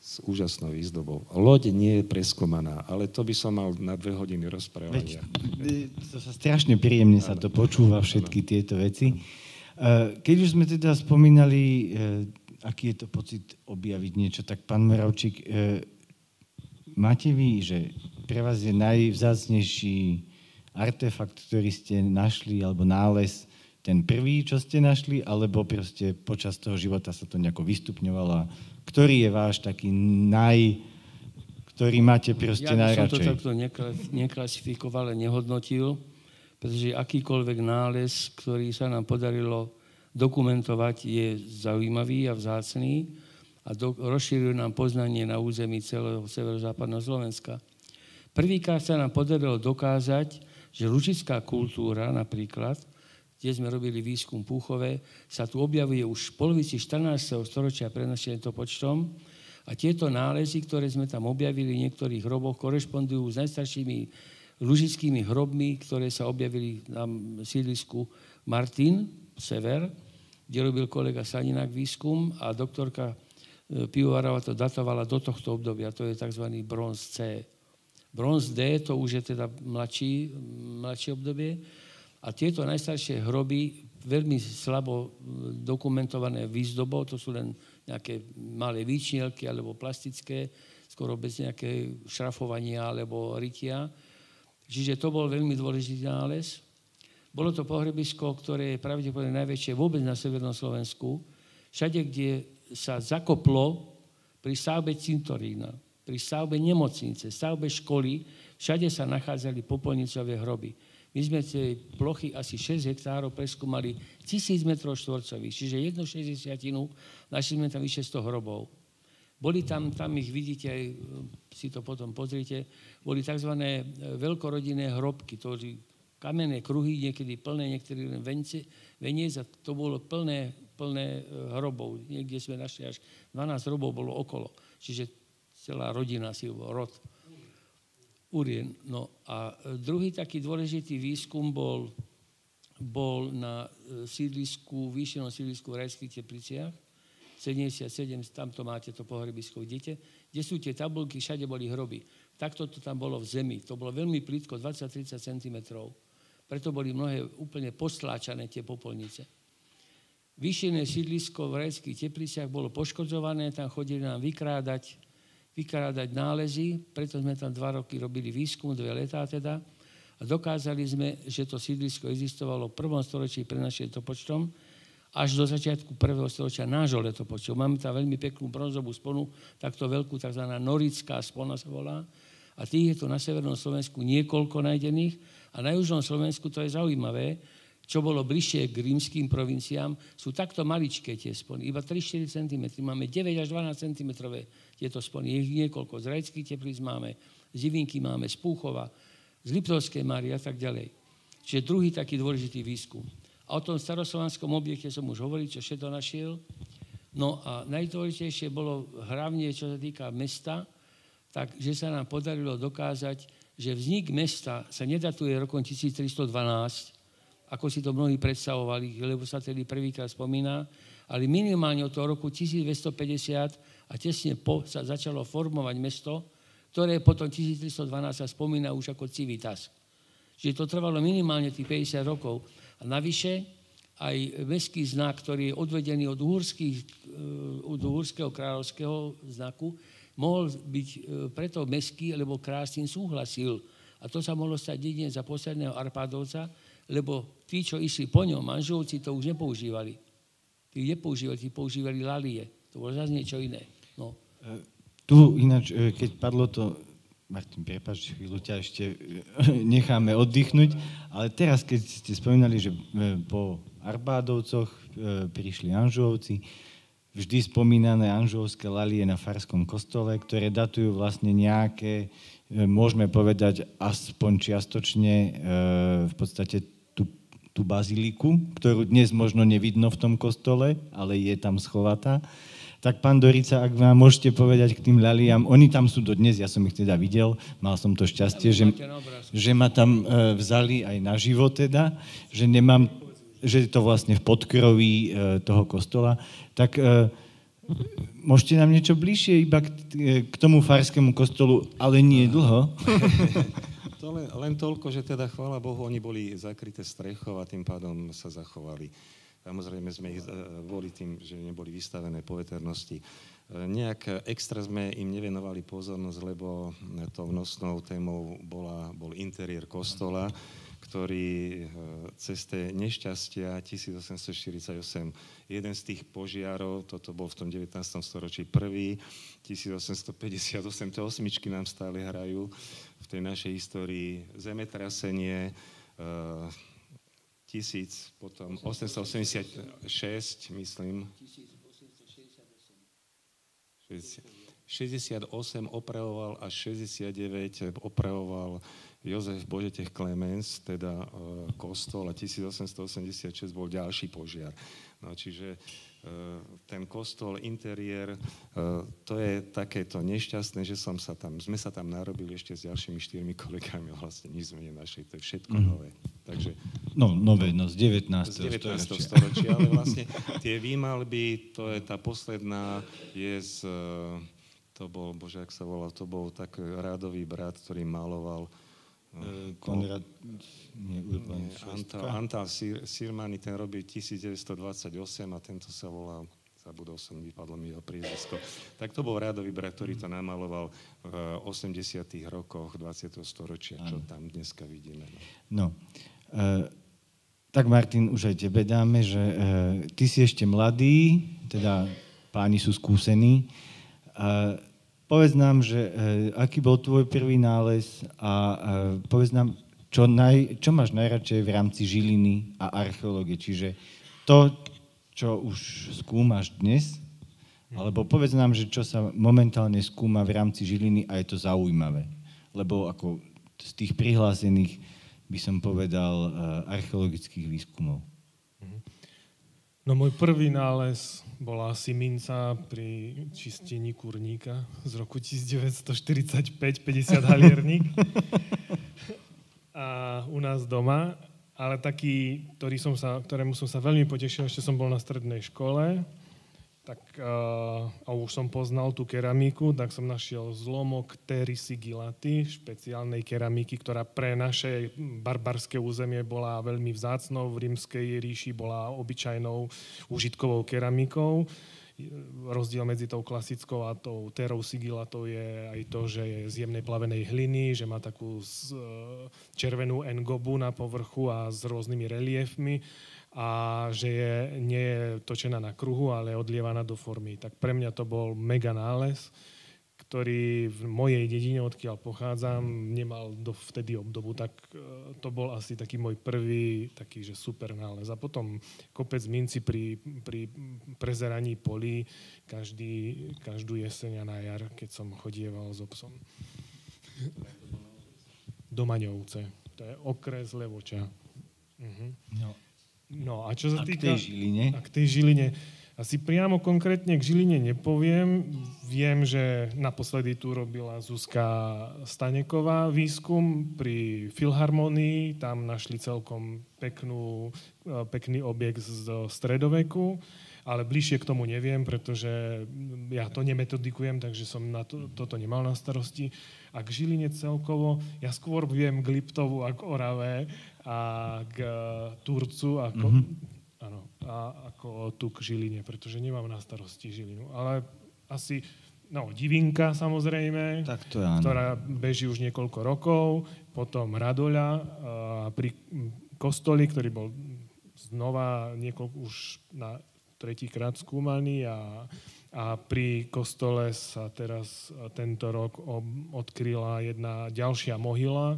[SPEAKER 2] s úžasnou výzdobou. Loď nie je preskomaná, ale to by som mal na dve hodiny rozprávania.
[SPEAKER 1] Veď, to sa strašne príjemne sa to počúva, všetky tieto veci. E, keď už sme teda spomínali e, aký je to pocit objaviť niečo. Tak pán Moravčík, e, máte vy, že pre vás je najvzácnejší artefakt, ktorý ste našli, alebo nález, ten prvý, čo ste našli, alebo proste počas toho života sa to nejako vystupňovalo. Ktorý je váš taký naj, ktorý máte proste ja najradšej?
[SPEAKER 3] Ja som to takto neklasifikoval a nehodnotil, pretože akýkoľvek nález, ktorý sa nám podarilo dokumentovať, je zaujímavý a vzácný a do, rozšíruje nám poznanie na území celého severozápadného Slovenska. Prvýkrát sa nám podarilo dokázať, že lučická kultúra napríklad, kde sme robili výskum Púchové, sa tu objavuje už v polovici 14. storočia pred našim to počtom a tieto nálezy, ktoré sme tam objavili v niektorých hroboch, korešpondujú s najstaršími lužickými hrobmi, ktoré sa objavili na sídlisku Martin, sever, kde robil kolega Saninák výskum a doktorka e, Pivovarova to datovala do tohto obdobia, to je tzv. bronz C. Bronz D to už je teda mladší, mladšie obdobie a tieto najstaršie hroby veľmi slabo dokumentované výzdobou, to sú len nejaké malé výčnielky alebo plastické, skoro bez nejaké šrafovania alebo rytia. Čiže to bol veľmi dôležitý nález. Bolo to pohrebisko, ktoré je pravdepodobne najväčšie vôbec na Severnom Slovensku. Všade, kde sa zakoplo pri stavbe cintorína, pri stavbe nemocnice, stavbe školy, všade sa nachádzali popolnicové hroby. My sme tej plochy asi 6 hektárov preskúmali 1000 m štvorcových, čiže jednu 60 našli sme tam vyše 100 hrobov. Boli tam, tam ich vidíte, aj si to potom pozrite, boli tzv. veľkorodinné hrobky, to kamenné kruhy, niekedy plné, niekedy len vence, veniec a to bolo plné, plné e, hrobov. Niekde sme našli až 12 hrobov bolo okolo. Čiže celá rodina si bol rod. Urien. No a e, druhý taký dôležitý výskum bol, bol na e, sídlisku, výšenom sídlisku v Rajských tepliciach. 77, tamto máte to pohrebisko, vidíte? Kde sú tie tabulky, všade boli hroby. Takto to tam bolo v zemi. To bolo veľmi plítko, 20-30 cm. Preto boli mnohé úplne postláčané tie popolnice. Vyššiené sídlisko v rajských tepliciach bolo poškodzované, tam chodili nám vykrádať, vykrádať nálezy, preto sme tam dva roky robili výskum, dve letá teda, a dokázali sme, že to sídlisko existovalo v prvom storočí pre našim letopočtom, až do začiatku prvého storočia nášho letopočtu. Máme tam veľmi peknú bronzovú sponu, takto veľkú, tzv. norická spona sa volá. A tých je tu na severnom Slovensku niekoľko najdených a na južnom Slovensku to je zaujímavé, čo bolo bližšie k rímským provinciám, sú takto maličké tie spony, iba 3-4 cm. Máme 9 až 12 cm tieto spony, ich niekoľko. Z Rajských teplíc máme, z Ivinky máme, z Púchova, z Liptovskej Márie a tak ďalej. Čiže druhý taký dôležitý výskum. A o tom staroslovanskom objekte som už hovoril, čo všetko našiel. No a najdôležitejšie bolo hlavne, čo sa týka mesta, tak, že sa nám podarilo dokázať, že vznik mesta sa nedatuje rokom 1312, ako si to mnohí predstavovali, lebo sa tedy prvýkrát spomína, ale minimálne od toho roku 1250 a tesne po sa začalo formovať mesto, ktoré potom 1312 sa spomína už ako Civitas. Čiže to trvalo minimálne tých 50 rokov. A navyše, aj mestský znak, ktorý je odvedený od, eh, od uhorského kráľovského znaku, mohol byť eh, preto mestský, lebo kráľ s tým súhlasil. A to sa mohlo stať jedine za posledného Arpádovca, lebo tí, čo išli po ňom, manžovci, to už nepoužívali. Tí nepoužívali, tí používali lalie. To bolo zase niečo iné. No.
[SPEAKER 1] Tu ináč, keď padlo to Martin, prepáč, chvíľu ťa ešte necháme oddychnúť, ale teraz, keď ste spomínali, že po Arbádovcoch e, prišli Anžovci, vždy spomínané anžovské lalie na Farskom kostole, ktoré datujú vlastne nejaké, e, môžeme povedať aspoň čiastočne e, v podstate tú, baziliku, ktorú dnes možno nevidno v tom kostole, ale je tam schovatá. Tak pán Dorica, ak vám môžete povedať k tým laliam, oni tam sú do dnes, ja som ich teda videl, mal som to šťastie, že, že ma tam e, vzali aj na život teda, že nemám, že je to vlastne v podkroví e, toho kostola, tak e, môžete nám niečo bližšie iba k, k tomu farskému kostolu, ale nie dlho.
[SPEAKER 2] To len, len toľko, že teda chvála Bohu, oni boli zakryté strechov a tým pádom sa zachovali. Samozrejme sme ich boli tým, že neboli vystavené poveternosti. E, nejak extra sme im nevenovali pozornosť, lebo to vnosnou témou bola, bol interiér kostola, ktorý e, cez tie nešťastia 1848, jeden z tých požiarov, toto bol v tom 19. storočí prvý, 1858, to osmičky nám stále hrajú tej našej histórii, zemetrasenie, e, tisíc, potom 886, myslím. 68 opravoval a 69 opravoval Jozef Božetech Clemens, teda e, kostol a 1886 bol ďalší požiar. No, čiže ten kostol, interiér, e, to je takéto nešťastné, že som sa tam, sme sa tam narobili ešte s ďalšími štyrmi kolegami, vlastne nič sme nenašli, to je všetko mm. nové. Takže,
[SPEAKER 1] no, nové, no z 19.
[SPEAKER 2] Z 19. storočia. storočia, ale vlastne tie výmalby, to je tá posledná, je z, e, to bol, bože, ak sa volal, to bol tak rádový brat, ktorý maloval
[SPEAKER 1] Konrad, nie,
[SPEAKER 2] nie, Antal, Antal Sir, Sirmani, ten robil 1928 a tento sa volal zabudol som, vypadlo mi jeho priezvisko. Tak to bol rádový brat, ktorý to namaloval v 80. rokoch 20. storočia, čo tam dneska vidíme.
[SPEAKER 1] No, no e, tak Martin, už aj tebe dáme, že e, ty si ešte mladý, teda páni sú skúsení. E, povedz nám, že e, aký bol tvoj prvý nález a e, povedz nám, čo, naj, čo máš najradšej v rámci žiliny a archeológie. Čiže to, čo už skúmaš dnes, alebo povedz nám, že čo sa momentálne skúma v rámci žiliny a je to zaujímavé. Lebo ako z tých prihlásených by som povedal e, archeologických výskumov.
[SPEAKER 4] No môj prvý nález bola asi minca pri čistení kurníka z roku 1945, 50 halierník. A u nás doma, ale taký, ktorý som sa, ktorému som sa veľmi potešil, ešte som bol na strednej škole, tak uh, a už som poznal tú keramiku, tak som našiel zlomok Terry sigilaty, špeciálnej keramiky, ktorá pre naše barbarské územie bola veľmi vzácnou. V rímskej ríši bola obyčajnou užitkovou keramikou. Rozdiel medzi tou klasickou a tou terou sigilatou je aj to, že je z jemnej plavenej hliny, že má takú červenú engobu na povrchu a s rôznymi reliefmi a že je, nie je točená na kruhu, ale odlievaná do formy. Tak pre mňa to bol mega nález, ktorý v mojej dedine, odkiaľ pochádzam, nemal do vtedy obdobu, tak e, to bol asi taký môj prvý taký, že super nález. A potom kopec minci pri, pri prezeraní polí každý, každú jeseň a na jar, keď som chodieval s obsom. Do Maňovce. To je okres Levoča. Uh-huh. No. No a čo sa
[SPEAKER 1] a
[SPEAKER 4] týka...
[SPEAKER 1] k tej Žiline?
[SPEAKER 4] A k tej Žiline. Asi priamo konkrétne k Žiline nepoviem. Viem, že naposledy tu robila Zuzka Staneková výskum pri Filharmonii. Tam našli celkom peknú, e, pekný objekt z stredoveku ale bližšie k tomu neviem, pretože ja to nemetodikujem, takže som na to, toto nemal na starosti. A k Žiline celkovo, ja skôr viem k Liptovu a k Orave a k Turcu. Ako, mm-hmm. áno, a ako tu k Žiline, pretože nemám na starosti Žilinu. Ale asi, no, Divinka samozrejme,
[SPEAKER 1] Tak to je áno.
[SPEAKER 4] ktorá beží už niekoľko rokov, potom Radoľa a pri kostoli, ktorý bol znova niekoľko, už na tretíkrát skúmaný a, a pri kostole sa teraz tento rok odkryla jedna ďalšia mohyla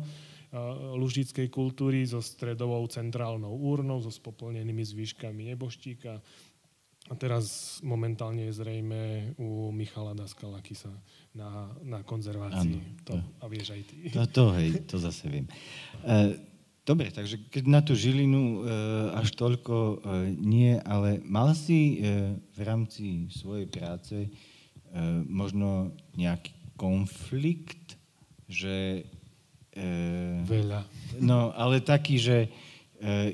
[SPEAKER 4] lužickej kultúry so stredovou centrálnou úrnou, so spoplnenými zvyškami neboštíka. A teraz momentálne je zrejme u Michala Daskala Kisa na, na konzervácii.
[SPEAKER 1] Áno,
[SPEAKER 4] to, a vieš aj ty.
[SPEAKER 1] To, to, hej, to zase viem. E, dobre, takže keď na tú Žilinu e, až toľko e, nie, ale mal si e, v rámci svojej práce e, možno nejaký konflikt, že... E,
[SPEAKER 4] Veľa.
[SPEAKER 1] No, ale taký, že e,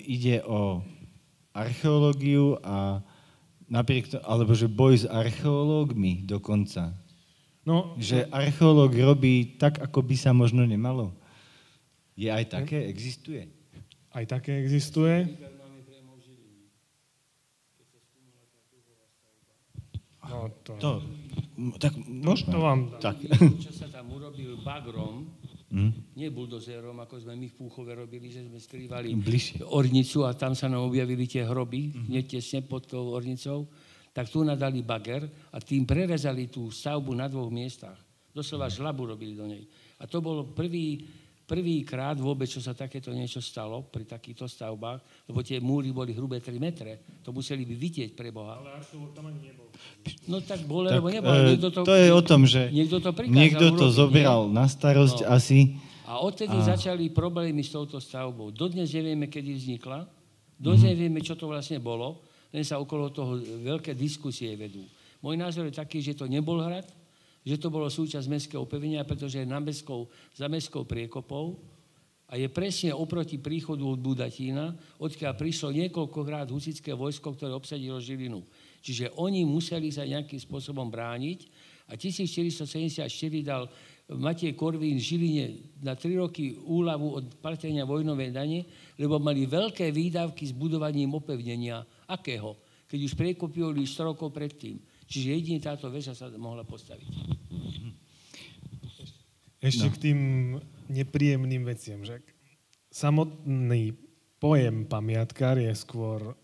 [SPEAKER 1] ide o archeológiu a napriek to, alebo že boj s archeológmi dokonca.
[SPEAKER 4] No,
[SPEAKER 1] Že archeológ robí tak, ako by sa možno nemalo. Je aj také? Existuje?
[SPEAKER 4] aj také existuje. No, to,
[SPEAKER 1] To, tak možno.
[SPEAKER 4] to vám
[SPEAKER 1] Tak.
[SPEAKER 3] Čo sa tam urobil bagrom,
[SPEAKER 1] Hm?
[SPEAKER 3] nie buldozérom, ako sme my v Púchove robili, že sme skrývali
[SPEAKER 1] Bližšie.
[SPEAKER 3] ornicu a tam sa nám objavili tie hroby, hneď tesne pod tou ornicou, tak tu nadali bager a tým prerezali tú stavbu na dvoch miestach. Doslova žlabu robili do nej. A to bolo prvý, prvýkrát vôbec, čo sa takéto niečo stalo pri takýchto stavbách, lebo tie múry boli hrubé 3 metre. To museli by vidieť pre Boha.
[SPEAKER 4] Ale archeológ tam ani nebol.
[SPEAKER 3] No tak bol,
[SPEAKER 1] Tak,
[SPEAKER 3] lebo nebol.
[SPEAKER 1] e,
[SPEAKER 3] Niekto
[SPEAKER 1] to je o tom, že
[SPEAKER 3] niekto to prikázal
[SPEAKER 1] niekto to
[SPEAKER 3] urobiť,
[SPEAKER 1] zobral
[SPEAKER 3] nie?
[SPEAKER 1] na starosť
[SPEAKER 3] No.
[SPEAKER 1] asi.
[SPEAKER 3] A odtedy
[SPEAKER 1] A-
[SPEAKER 3] začali problémy s touto stavbou. Dodnes nevieme, kedy vznikla, dodnes
[SPEAKER 1] Mhm.
[SPEAKER 3] nevieme, čo to vlastne bolo, len sa okolo toho veľké diskusie vedú. Môj názor je taký, že to nebol hrad, že to bolo súčasť mestského opevnenia, pretože je na mestskou, za mestskou priekopou a je presne oproti príchodu od Budatína, odkiaľ prišlo niekoľkokrát husické vojsko, ktoré obsadilo Žilinu. Čiže oni museli sa nejakým spôsobom brániť a 1474 dal Matej Korvín Žiline na 3 roky úľavu od platenia vojnovej dane, lebo mali veľké výdavky s budovaním opevnenia. Akého? Keď už priekopili 100 rokov predtým. Čiže jedine táto väža sa mohla postaviť.
[SPEAKER 4] Ešte
[SPEAKER 1] No.
[SPEAKER 4] k tým nepríjemným veciam, že samotný pojem pamiatkár je skôr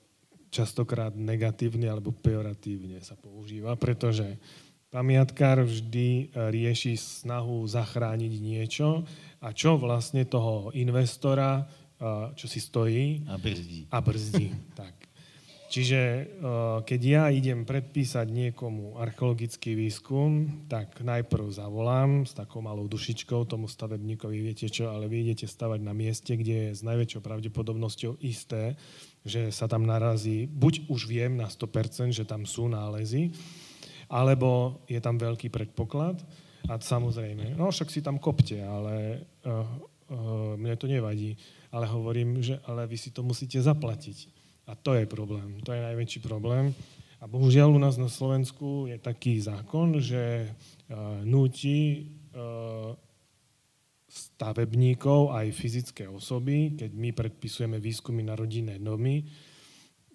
[SPEAKER 4] častokrát negatívne alebo pejoratívne sa používa, pretože pamiatkár vždy e, rieši snahu zachrániť niečo a čo vlastne toho investora, e, čo si stojí,
[SPEAKER 1] A brzdí.
[SPEAKER 4] a brzdí. tak. Čiže eh, keď ja idem predpísať niekomu archeologický výskum, tak najprv zavolám s takou malou dušičkou tomu stavebníkovi, viete čo, ale vy idete stavať na mieste, kde je s najväčšou pravdepodobnosťou isté, že sa tam narazí, buď už viem na 100%, že tam sú nálezy, alebo je tam veľký predpoklad. A samozrejme, no však si tam kopte, ale uh, uh, mne to nevadí, ale hovorím, že ale vy si to musíte zaplatiť. A to je problém, to je najväčší problém. A bohužiaľ u nás na Slovensku je taký zákon, že uh, núti uh, stavebníkov aj fyzické osoby, keď my predpisujeme výskumy na rodinné domy,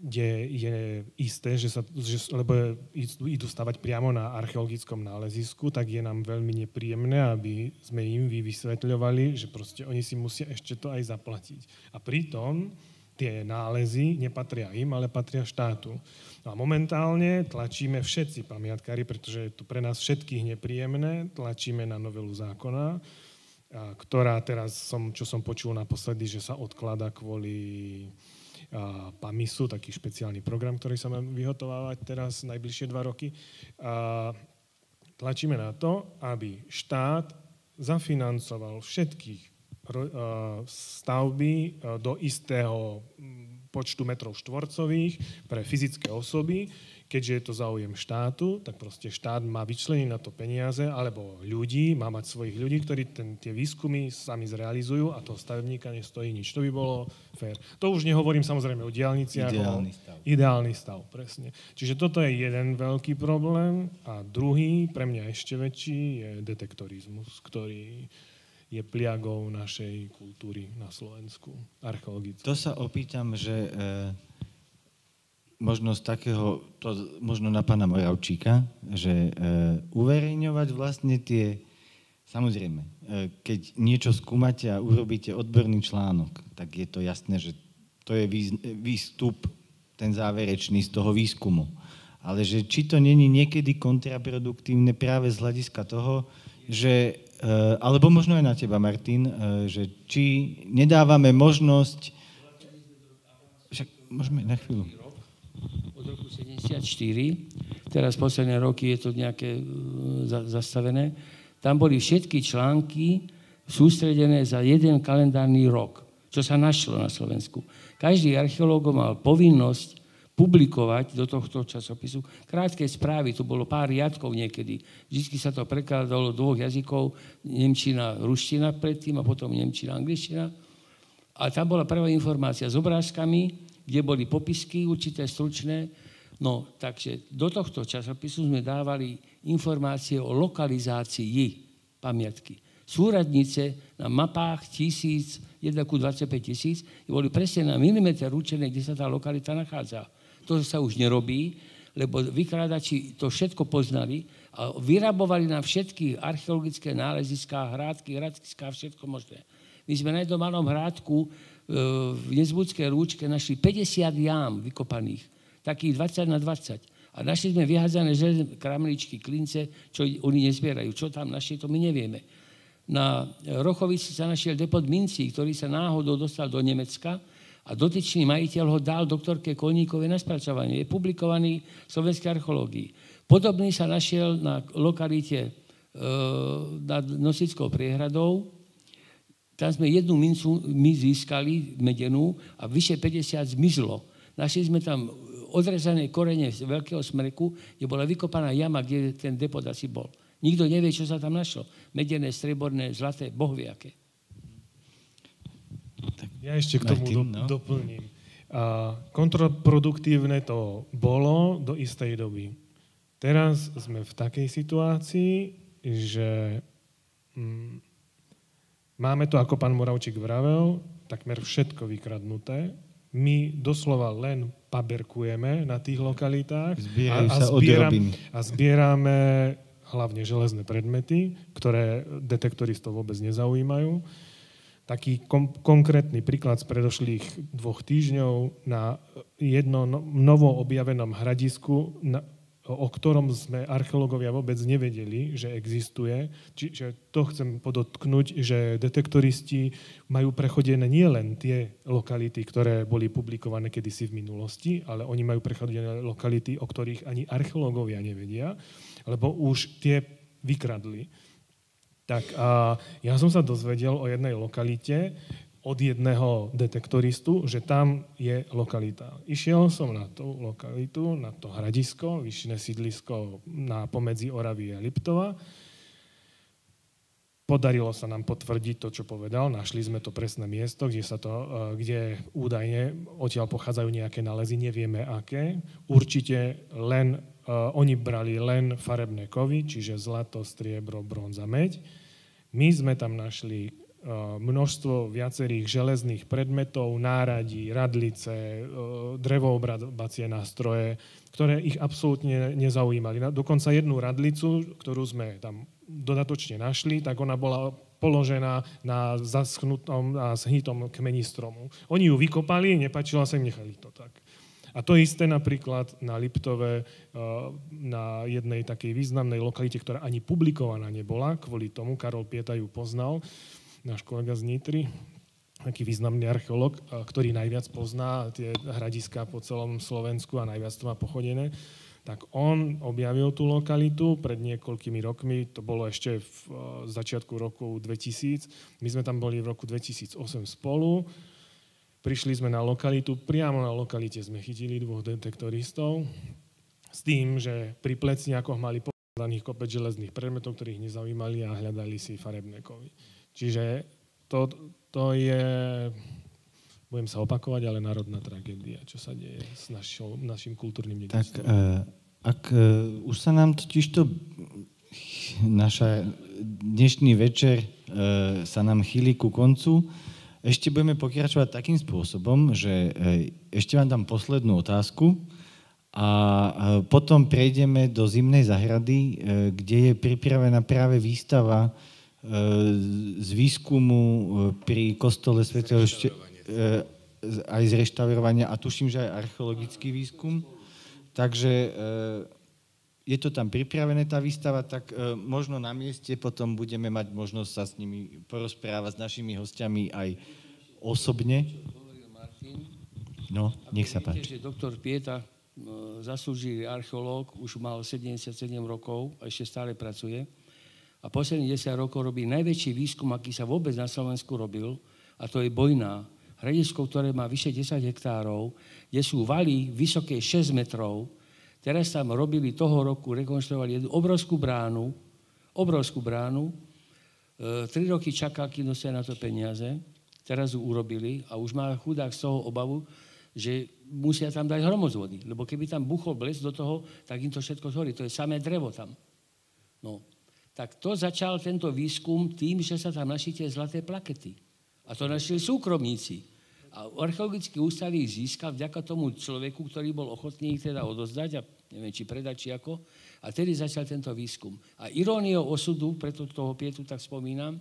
[SPEAKER 4] kde je isté, že sa, že, lebo idú, stavať priamo na archeologickom nálezisku, tak je nám veľmi nepríjemné, aby sme im vy vysvetľovali, že proste oni si musia ešte to aj zaplatiť. A pritom tie nálezy nepatria im, ale patria štátu. No a momentálne tlačíme všetci pamiatkári, pretože je to pre nás všetkých nepríjemné, tlačíme na novelu zákona, ktorá teraz, som, čo som počul naposledy, že sa odklada kvôli a, PAMISu, taký špeciálny program, ktorý sa má vyhotovávať teraz najbližšie dva roky. Tlačíme na to, aby štát zafinancoval všetkých stavby do istého mm, počtu metrov štvorcových pre fyzické osoby. Keďže je to záujem štátu, tak proste štát má vyčleniť na to peniaze, alebo ľudí, má mať svojich ľudí, ktorí ten, tie výskumy sami zrealizujú a toho stavebníka nestojí nič. To by bolo fér. To už nehovorím samozrejme o diálniciach.
[SPEAKER 1] Ideálny stav.
[SPEAKER 4] Ideálny stav, presne. Čiže toto je jeden veľký problém a druhý, pre mňa ešte väčší, je detektorizmus, ktorý je pliagou našej kultúry na Slovensku, archeologicky.
[SPEAKER 1] To sa opýtam, že e, možno z takého, to možno na pána Moravčíka, že e, uverejňovať vlastne tie, samozrejme, e, keď niečo skúmate a urobíte odborný článok, tak je to jasné, že to je výstup, ten záverečný z toho výskumu. Ale že či to není niekedy kontraproduktívne práve z hľadiska toho, že, alebo možno aj na teba, Martin, e, že či nedávame možnosť však môžeme na chvíľu.
[SPEAKER 3] Od roku 74, teraz posledné roky je to nejaké uh, zastavené, tam boli všetky články sústredené za jeden kalendárny rok, čo sa našlo na Slovensku. Každý archeológ mal povinnosť publikovať do tohto časopisu krátke správy, to bolo pár riadkov niekedy. Vždy sa to prekladalo dvoch jazykov, nemčina, ruština predtým a potom nemčina, angličtina. A tam bola prvá informácia s obrázkami, kde boli popisky určité stručné. No, takže do tohto časopisu sme dávali informácie o lokalizácii pamiatky. Súradnice na mapách tisíc, 1 ku 25 tisíc, boli presne na milimeter určené, kde sa tá lokalita nachádza. To sa už nerobí, lebo vykrádači to všetko poznali a vyrabovali nám všetky archeologické náleziská, hrádky, hradiská, všetko možné. My sme na jednom malom hrádku v Nezbudskej rúčke našli 50 jám vykopaných, takých 20 na 20. A našli sme vyhádzané železné kramličky, klince, čo oni nezbierajú. Čo tam našli, to my nevieme. Na Rochovici sa našiel depot mincí, ktorý sa náhodou dostal do Nemecka a dotyčný majiteľ ho dal doktorke Kolníkovej na spracovanie. Je publikovaný v slovenskej archeológii. Podobný sa našiel na lokalite e, nad Nosickou priehradou, tam sme jednu mincu my získali, medenú, a vyše 50 zmizlo. Našli sme tam odrezané korene z veľkého smreku, kde bola vykopaná jama, kde ten depot asi bol. Nikto nevie, čo sa tam našlo. Medené, streborné, zlaté, bohviaké.
[SPEAKER 4] Ja ešte k tomu Martin, no? doplním. A kontraproduktívne to bolo do istej doby. Teraz sme v takej situácii, že mm, Máme to, ako pán Moravčík vravel, takmer všetko vykradnuté. My doslova len paberkujeme na tých lokalitách a, a, zbieram, a zbierame hlavne železné predmety, ktoré detektoristov vôbec nezaujímajú. Taký kom- konkrétny príklad z predošlých dvoch týždňov na jednom no, novo objavenom hradisku na, o ktorom sme archeológovia vôbec nevedeli, že existuje. Čiže to chcem podotknúť, že detektoristi majú prechodené nie len tie lokality, ktoré boli publikované kedysi v minulosti, ale oni majú prechodené lokality, o ktorých ani archeológovia nevedia, lebo už tie vykradli. Tak a ja som sa dozvedel o jednej lokalite, od jedného detektoristu, že tam je lokalita. Išiel som na tú lokalitu, na to hradisko, vyššie sídlisko na pomedzi Oravy a Liptova. Podarilo sa nám potvrdiť to, čo povedal. Našli sme to presné miesto, kde, sa to, kde údajne odtiaľ pochádzajú nejaké nálezy, nevieme aké. Určite len, uh, oni brali len farebné kovy, čiže zlato, striebro, bronza, meď. My sme tam našli Eh, množstvo viacerých železných predmetov, náradí, radlice, eh, drevoobrabacie nástroje, ktoré ich absolútne nezaujímali. Dokonca jednu radlicu, ktorú sme tam dodatočne našli, tak ona bola položená na zaschnutom a zhnitom kmeni stromu. Oni ju vykopali, nepačila sa im, nechali to tak. A to isté napríklad na Liptove, eh, na jednej takej významnej lokalite, ktorá ani publikovaná nebola, kvôli tomu Karol Pieta ju poznal, náš kolega z Nitry, taký významný archeológ, ktorý najviac pozná tie hradiská po celom Slovensku a najviac to má pochodené, tak on objavil tú lokalitu pred niekoľkými rokmi, to bolo ešte v začiatku roku 2000, my sme tam boli v roku 2008 spolu, prišli sme na lokalitu, priamo na lokalite sme chytili dvoch detektoristov, s tým, že pri plecniakoch mali podaných kopec železných predmetov, ktorých nezaujímali a hľadali si farebné kovy. Čiže to, to je, budem sa opakovať, ale národná tragédia, čo sa deje s našou, našim kultúrnym
[SPEAKER 1] dedictvom. Tak uh, ak uh, už sa nám totiž to naša dnešný večer uh, sa nám chýli ku koncu, ešte budeme pokračovať takým spôsobom, že ešte vám dám poslednú otázku A potom prejdeme do zimnej zahrady, kde je pripravená práve výstava z výskumu pri kostole svätého Šte- aj z reštaurovania a tuším, že aj archeologický výskum. Takže je to tam pripravené, tá výstava, tak možno na mieste potom budeme mať možnosť sa s nimi porozprávať, s našimi hostiami aj osobne. No, nech sa páči.
[SPEAKER 3] Viete, doktor Pieta zaslúžilý archeológ, už mal 77 rokov a ešte stále pracuje. A posledných 10 rokov robí najväčší výskum, aký sa vôbec na Slovensku robil, a to je Bojná. Hradisko, ktoré má vyše 10 hektárov, kde sú valy vysoké 6 metrov. Teraz tam robili toho roku, rekonštruovali jednu obrovskú bránu, obrovskú bránu. E, tri roky čakal, kým na to peniaze. Teraz ju urobili a už má chudák z toho obavu, že musia tam dať hromozvody, lebo keby tam buchol bles do toho, tak im to všetko zhorí. To je samé drevo tam. No, tak to začal tento výskum tým, že sa tam našli tie zlaté plakety. A to našli súkromníci. A archeologický ústav ich získal vďaka tomu človeku, ktorý bol ochotný ich teda odozdať a neviem, či predať, či ako. A tedy začal tento výskum. A iróniou osudu, preto toho Pietu tak spomínam,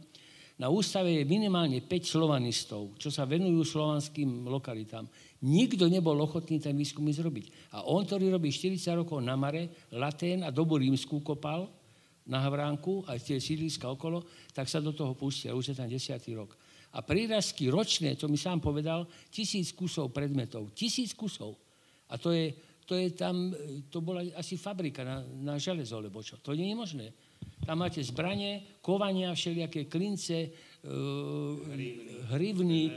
[SPEAKER 3] na ústave je minimálne 5 slovanistov, čo sa venujú slovanským lokalitám. Nikto nebol ochotný ten výskum zrobiť. A on, ktorý robí 40 rokov na Mare, Latén a dobu rímskú kopal na Havránku a tie sídliska okolo, tak sa do toho pustil. Už je tam desiatý rok. A prírazky ročné, to mi sám povedal, tisíc kusov predmetov. Tisíc kusov. A to je, to je tam, to bola asi fabrika na, na železo, lebo čo. To nie je možné. Tam máte zbranie, kovania, všelijaké klince, uh, hrivny,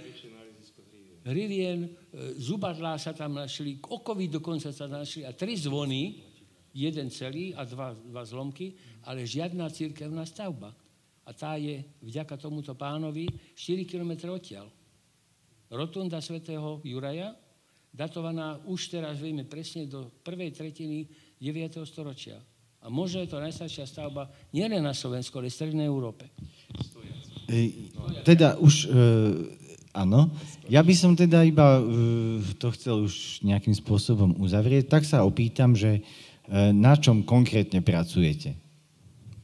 [SPEAKER 3] hrivien, e, zubadlá sa tam našli, okovy dokonca sa našli a tri zvony, jeden celý a dva, dva zlomky, ale žiadna církevná stavba. A tá je vďaka tomuto pánovi 4 km odtiaľ. Rotunda svätého Juraja, datovaná už teraz vieme presne do prvej tretiny 9. storočia. A možno je to najstaršia stavba nielen na Slovensku, ale v Strednej Európe.
[SPEAKER 1] Teda už Áno. Ja by som teda iba uh, to chcel už nejakým spôsobom uzavrieť. Tak sa opýtam, že uh, na čom konkrétne pracujete?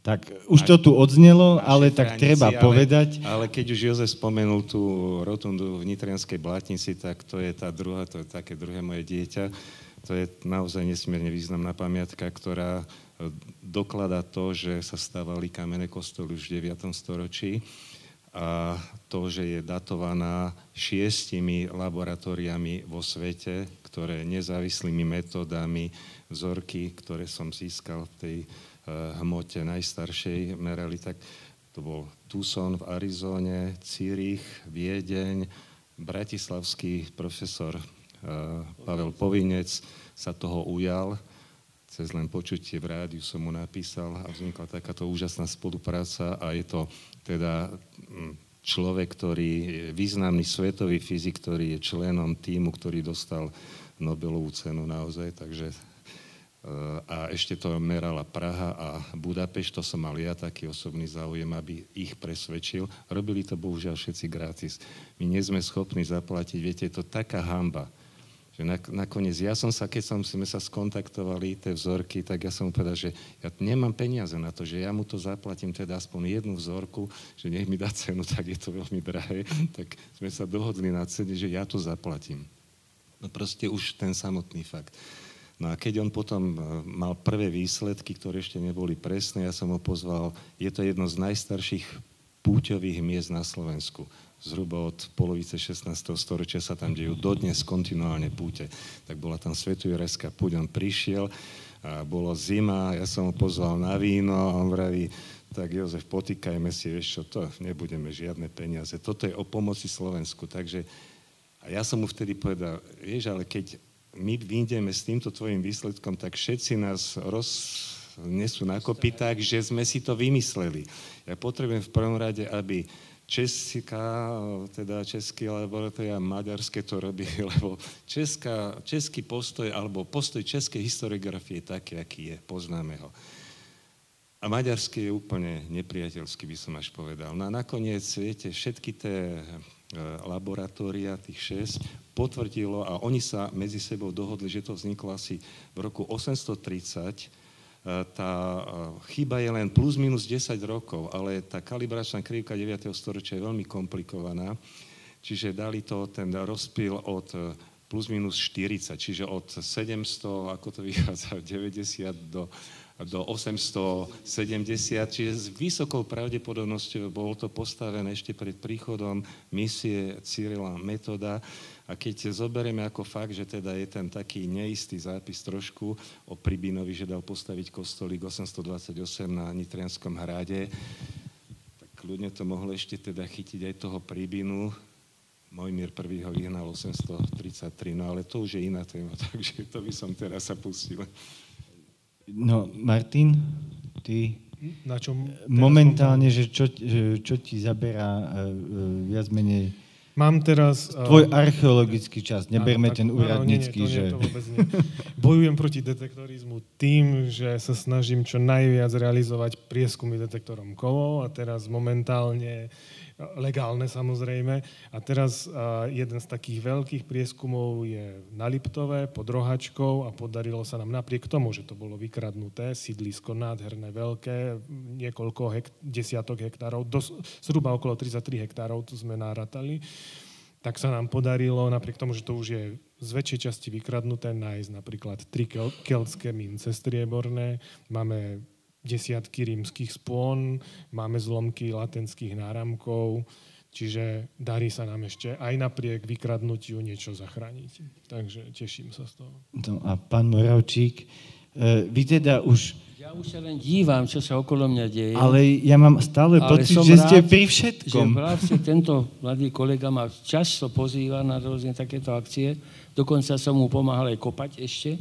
[SPEAKER 1] Tak už to tu odznelo, ale tak treba
[SPEAKER 2] ale,
[SPEAKER 1] povedať.
[SPEAKER 2] Ale keď už Jozef spomenul tú rotundu v Nitrianskej blátnici, tak to je tá druhá, to je také druhé moje dieťa. To je naozaj nesmierne významná pamiatka, ktorá e, dokladá to, že sa stávali kamenné kostoly už v 9. storočí a to, že je datovaná šiestimi laboratóriami vo svete, ktoré nezávislými metódami vzorky, ktoré som získal v tej hmote najstaršej, merali, tak to bol Tucson v Arizóne, Círich, Viedeň, bratislavský profesor uh, Pavel Povinec sa toho ujal, cez len počutie v rádiu som mu napísal a vznikla takáto úžasná spolupráca a je to teda mm, človek, ktorý je významný svetový fyzik, ktorý je členom týmu, ktorý dostal Nobelovú cenu naozaj, takže eh, a ešte to merala Praha a Budapešť, to som mal ja taký osobný záujem, aby ich presvedčil. Robili to bohužiaľ všetci gratis. My nie sme schopní zaplatiť, viete, je to taká hamba že nakoniec ja som sa, keď som, sme sa skontaktovali, tie vzorky, tak ja som mu povedal, že ja nemám peniaze na to, že ja mu to zaplatím teda aspoň jednu vzorku, že nech mi dá cenu, tak je to veľmi drahé, tak sme sa dohodli na cene, že ja to zaplatím. No proste už ten samotný fakt. No a keď on potom e, mal prvé výsledky, ktoré ešte neboli presné, ja som ho pozval, je to jedno z najstarších púťových miest na Slovensku zhruba od polovice 16. storočia sa tam dejú dodnes kontinuálne púte. Tak bola tam Svetujorajská púť, on prišiel, a bolo zima, ja som ho pozval na víno a on vraví, tak Jozef, potýkajme si, vieš čo, to nebudeme žiadne peniaze. Toto je o pomoci Slovensku. Takže a ja som mu vtedy povedal, vieš, ale keď my vyjdeme s týmto tvojim výsledkom, tak všetci nás roznesú na kopyták, že sme si to vymysleli. Ja potrebujem v prvom rade, aby Česká, teda český laboratória maďarské to robí, lebo česká, český postoj, alebo postoj českej historiografie je taký, aký je, poznáme ho. A maďarský je úplne nepriateľský, by som až povedal. No a nakoniec, viete, všetky tie laboratória, tých 6, potvrdilo a oni sa medzi sebou dohodli, že to vzniklo asi v roku 830. Tá chyba je len plus minus 10 rokov, ale tá kalibračná krivka 9. storočia je veľmi komplikovaná. Čiže dali to ten rozpil od plus minus 40, čiže od 700, ako to vychádza, 90 do, do 870, čiže s vysokou pravdepodobnosťou bolo to postavené ešte pred príchodom misie Cyrila Metoda. A keď zoberieme ako fakt, že teda je ten taký neistý zápis trošku o Pribinovi, že dal postaviť kostolík 828 na Nitrianskom hrade, tak ľudne to mohlo ešte teda chytiť aj toho Pribinu, Mojmír prvý ho vyhnal 833, no ale to už je iná téma, takže to by som teraz sa pustil.
[SPEAKER 1] No, Martin, ty
[SPEAKER 4] Na čom
[SPEAKER 1] momentálne, že čo, čo ti zaberá uh, viac menej
[SPEAKER 4] Mám teraz...
[SPEAKER 1] Tvoj archeologický čas, neberme ten úradnícky,
[SPEAKER 4] áno, nie, nie,
[SPEAKER 1] že...
[SPEAKER 4] Nie, to vôbec nie. Bojujem proti detektorizmu tým, že sa snažím čo najviac realizovať prieskumy detektorom kovov a teraz momentálne legálne samozrejme. A teraz jeden z takých veľkých prieskumov je na Liptove pod Rohačkou a podarilo sa nám napriek tomu, že to bolo vykradnuté, sídlisko nádherné, veľké, niekoľko hekt- desiatok hektárov, dos- zhruba okolo 33 hektárov, to sme nárátali, tak sa nám podarilo, napriek tomu, že to už je z väčšej časti vykradnuté, nájsť napríklad tri keltské mince strieborné, máme desiatky rímskych spôn, máme zlomky latenských náramkov, čiže darí sa nám ešte aj napriek vykradnutiu niečo zachrániť. Takže teším sa z toho.
[SPEAKER 1] No a pán Moravčík, e, vy teda už...
[SPEAKER 3] Ja už sa len dívam, čo sa okolo mňa deje.
[SPEAKER 1] Ale ja mám stále
[SPEAKER 3] ale
[SPEAKER 1] pocit, že
[SPEAKER 3] rád,
[SPEAKER 1] ste pri všetkom.
[SPEAKER 3] Že vlastne tento mladý kolega ma často pozýva na rôzne takéto akcie. Dokonca som mu pomáhal aj kopať ešte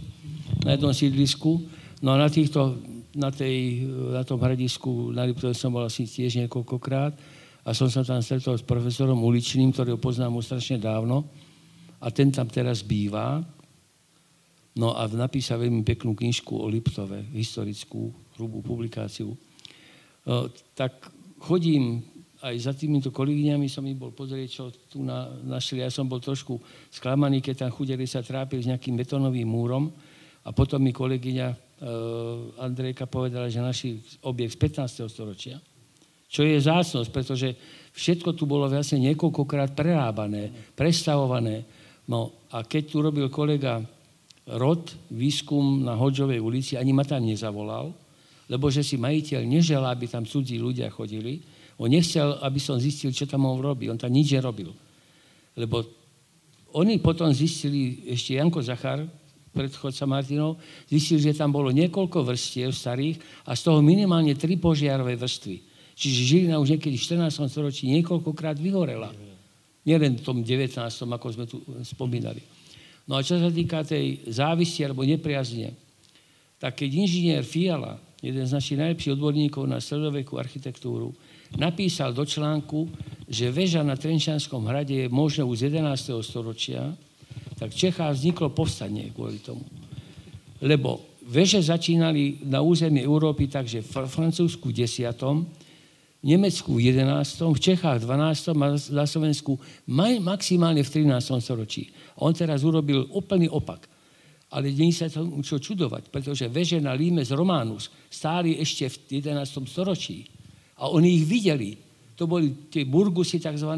[SPEAKER 3] na jednom sídlisku. No a na týchto na, tej, na tom hradisku na Liptove som bol asi tiež niekoľkokrát a som sa tam stretol s profesorom Uličným, ktorého poznám už strašne dávno a ten tam teraz býva. No a napísal veľmi peknú knižku o Liptove, historickú, hrubú publikáciu. No, tak chodím aj za týmito kolegyňami som im bol pozrieť, čo tu na, našli. Ja som bol trošku sklamaný, keď tam chudeli sa trápili s nejakým betónovým múrom. A potom mi kolegyňa Andrejka povedala, že naši objekt z 15. storočia, čo je zácnosť, pretože všetko tu bolo vlastne niekoľkokrát prerábané, prestavované. No a keď tu robil kolega Rod výskum na Hodžovej ulici, ani ma tam nezavolal, lebo že si majiteľ neželá, aby tam cudzí ľudia chodili. On nechcel, aby som zistil, čo tam on robí. On tam nič nerobil. Lebo oni potom zistili, ešte Janko Zachar, predchodca Martinov, zistil, že tam bolo niekoľko vrstiev starých a z toho minimálne tri požiarové vrstvy. Čiže Žilina už niekedy v 14. storočí niekoľkokrát vyhorela. Nielen v tom 19., ako sme tu spomínali. No a čo sa týka tej závisti alebo nepriazne, tak keď inžinier Fiala, jeden z našich najlepších odborníkov na stredovekú architektúru, napísal do článku, že väža na Trenčanskom hrade je možno už z 11. storočia, tak v Čechách vzniklo povstanie kvôli tomu. Lebo veže začínali na území Európy takže v Francúzsku 10., v Nemecku v 11., v Čechách v 12. a na Slovensku maximálne v 13. storočí. On teraz urobil úplný opak. Ale nie sa to čo čudovať, pretože veže na Limes Románus stáli ešte v 11. storočí. A oni ich videli. To boli tie burgusy tzv.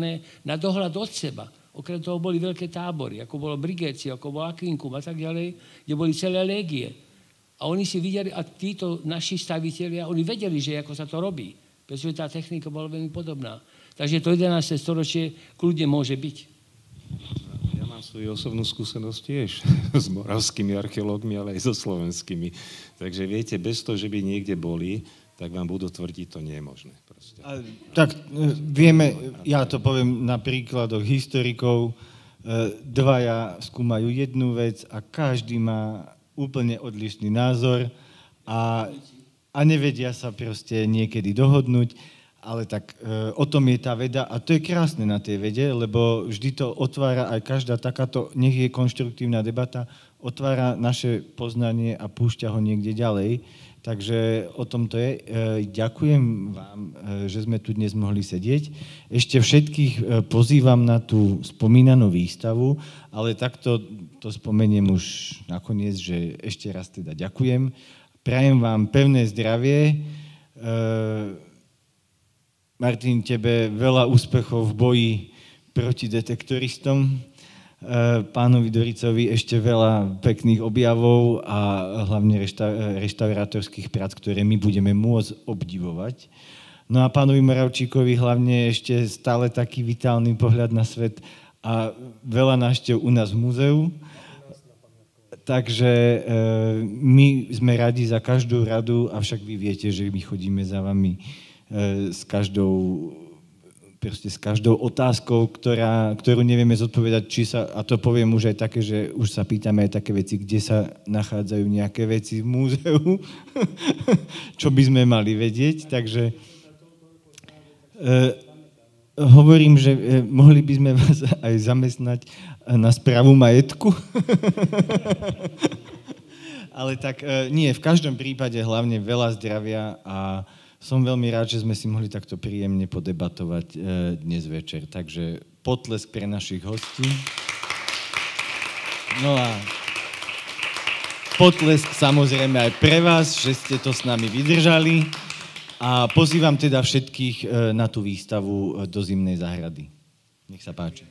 [SPEAKER 3] na dohľad od seba. Okrem toho boli veľké tábory, ako bolo Brigécio, ako bolo Aquincum a tak ďalej, kde boli celé légie. A oni si videli, a títo naši stavitelia, oni vedeli, že ako sa to robí, pretože tá technika bola veľmi podobná. Takže to 11. storočie kľudne môže byť.
[SPEAKER 2] Ja mám svoju osobnú skúsenosť tiež s moravskými archeológmi, ale aj so slovenskými. Takže viete, bez toho, že by niekde boli, tak vám budú tvrdiť, to nie je možné. Proste.
[SPEAKER 1] A, tak e, vieme, ja to poviem na príkladoch historikov, e, dvaja skúmajú jednu vec a každý má úplne odlišný názor a, a nevedia sa proste niekedy dohodnúť. Ale tak e, o tom je tá veda a to je krásne na tej vede, lebo vždy to otvára aj každá takáto, nech je konštruktívna debata, otvára naše poznanie a púšťa ho niekde ďalej. Takže o tom to je. E, ďakujem vám, e, že sme tu dnes mohli sedieť. Ešte všetkých e, pozývam na tú spomínanú výstavu, ale takto to spomeniem už nakoniec, že ešte raz teda ďakujem. Prajem vám pevné zdravie. Martin, tebe veľa úspechov v boji proti detektoristom pánovi Doricovi ešte veľa pekných objavov a hlavne rešta- reštaurátorských prác, ktoré my budeme môcť obdivovať. No a pánovi Moravčíkovi hlavne ešte stále taký vitálny pohľad na svet a veľa návštev u nás v múzeu. Takže e, my sme radi za každú radu, avšak vy viete, že my chodíme za vami e, s každou proste s každou otázkou, ktorá, ktorú nevieme zodpovedať, či sa, a to poviem už aj také, že už sa pýtame aj také veci, kde sa nachádzajú nejaké veci v múzeu, čo by sme mali vedieť, takže e, hovorím, že e, mohli by sme vás aj zamestnať na správu majetku. Ale tak e, nie, v každom prípade hlavne veľa zdravia a som veľmi rád, že sme si mohli takto príjemne podebatovať e, dnes večer. Takže potlesk pre našich hostí. No a potlesk samozrejme aj pre vás, že ste to s nami vydržali. A pozývam teda všetkých e, na tú výstavu e, do Zimnej záhrady. Nech sa páči.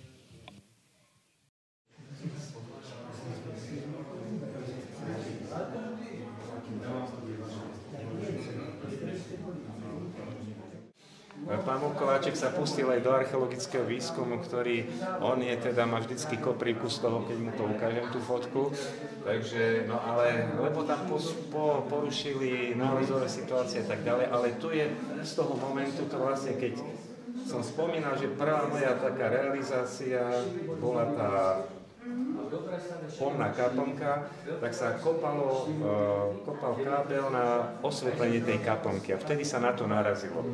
[SPEAKER 2] Pán Mukováček sa pustil aj do archeologického výskumu, ktorý on je teda, má vždycky koprivku z toho, keď mu to ukážem, tú fotku. Takže, no ale, lebo tam po, po, porušili nálezové situácie a tak ďalej, ale tu je z toho momentu, to vlastne keď som spomínal, že prvá moja taká realizácia bola tá pomná kaplnka, tak sa kopalo, uh, kopal kábel na osvetlenie tej kaplnky a vtedy sa na to narazilo.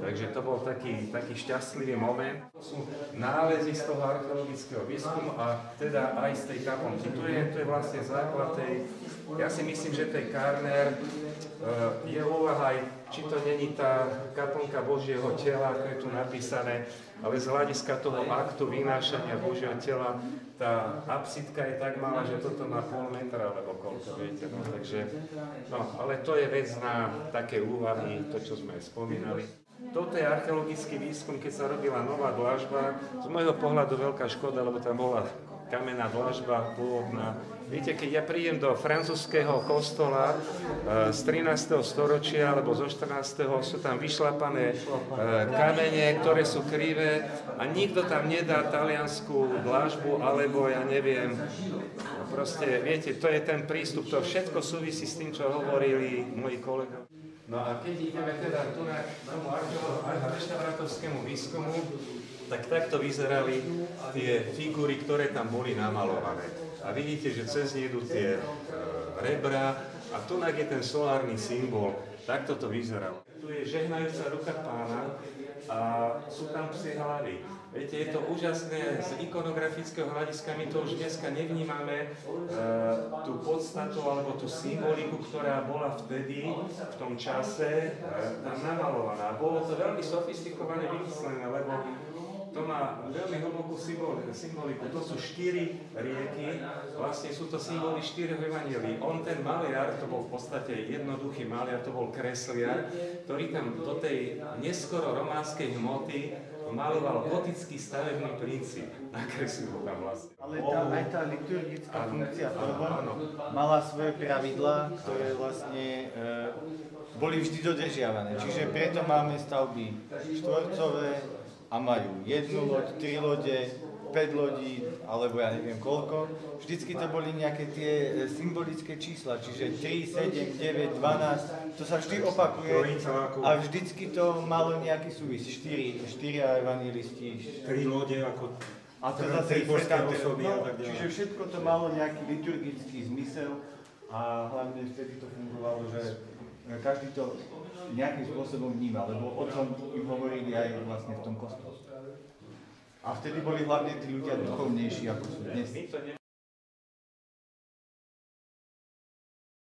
[SPEAKER 2] Takže to bol taký, taký šťastlivý moment. To sú nálezy z toho archeologického výskumu a teda aj z tej kaplnky. Tu je, tu je vlastne základ tej, ja si myslím, že tej Karner uh, je úvaha aj, či to není tá kaplnka Božieho tela, ako je tu napísané, ale z hľadiska toho aktu vynášania Božieho tela tá apsidka je tak malá, že toto má pol metra, alebo koľko, viete, no, takže, no, ale to je vec na také úvahy, to, čo sme spomínali. Toto je archeologický výskum, keď sa robila nová dlažba. Z môjho pohľadu veľká škoda, lebo tam bola kamenná dlažba pôvodná. Viete, keď ja prídem do francúzského kostola e, z 13. storočia alebo zo 14. sú tam vyšlapané e, kamene, ktoré sú krivé a nikto tam nedá taliansku dlažbu alebo ja neviem, proste, viete, to je ten prístup, to všetko súvisí s tým, čo hovorili moji kolegovia. No a keď ideme teda tu na tomu reštaurátorskému výskumu, tak takto vyzerali tie figúry, ktoré tam boli namalované. A vidíte, že cez nie idú tie e, rebra a tu je ten solárny symbol. Takto to vyzeralo. Tu je žehnajúca ruka pána a sú tam psie hlavy. Viete, je to úžasné, z ikonografického hľadiska my to už dneska nevnímame, e, tú podstatu alebo tú symboliku, ktorá bola vtedy, v tom čase, e, tam namalovaná. Bolo to veľmi sofistikované vymyslené, lebo to má veľmi hlbokú symboliku. To sú štyri rieky, vlastne sú to symboly štyroch evanílií. On, ten maliar, to bol v podstate jednoduchý maliar, to bol kresliar, ktorý tam do tej neskoro románskej hmoty maloval gotický stavebný princíp. Nakreslil ho tam vlastne.
[SPEAKER 1] Ale tá, aj tá liturgická áno, funkcia toho mala svoje pravidlá, ktoré vlastne e, boli vždy dodržiavané. Čiže preto máme stavby štvorcové, a majú jednu loď, tri lode, 5 lodí, alebo ja neviem koľko. Vždycky to boli nejaké tie e, symbolické čísla, čiže 3, 7, 9, 12, to sa vždy opakuje a vždycky to malo nejaký súvis. 4, 4 evangelisti.
[SPEAKER 2] 3 lode ako
[SPEAKER 1] a to zase osoby no, Čiže všetko to malo nejaký liturgický zmysel a hlavne vtedy to fungovalo, že každý to nejakým spôsobom vníma, lebo o tom im hovorili aj vlastne v tom kostole. A vtedy boli hlavne tí ľudia duchovnejší, ako sú dnes.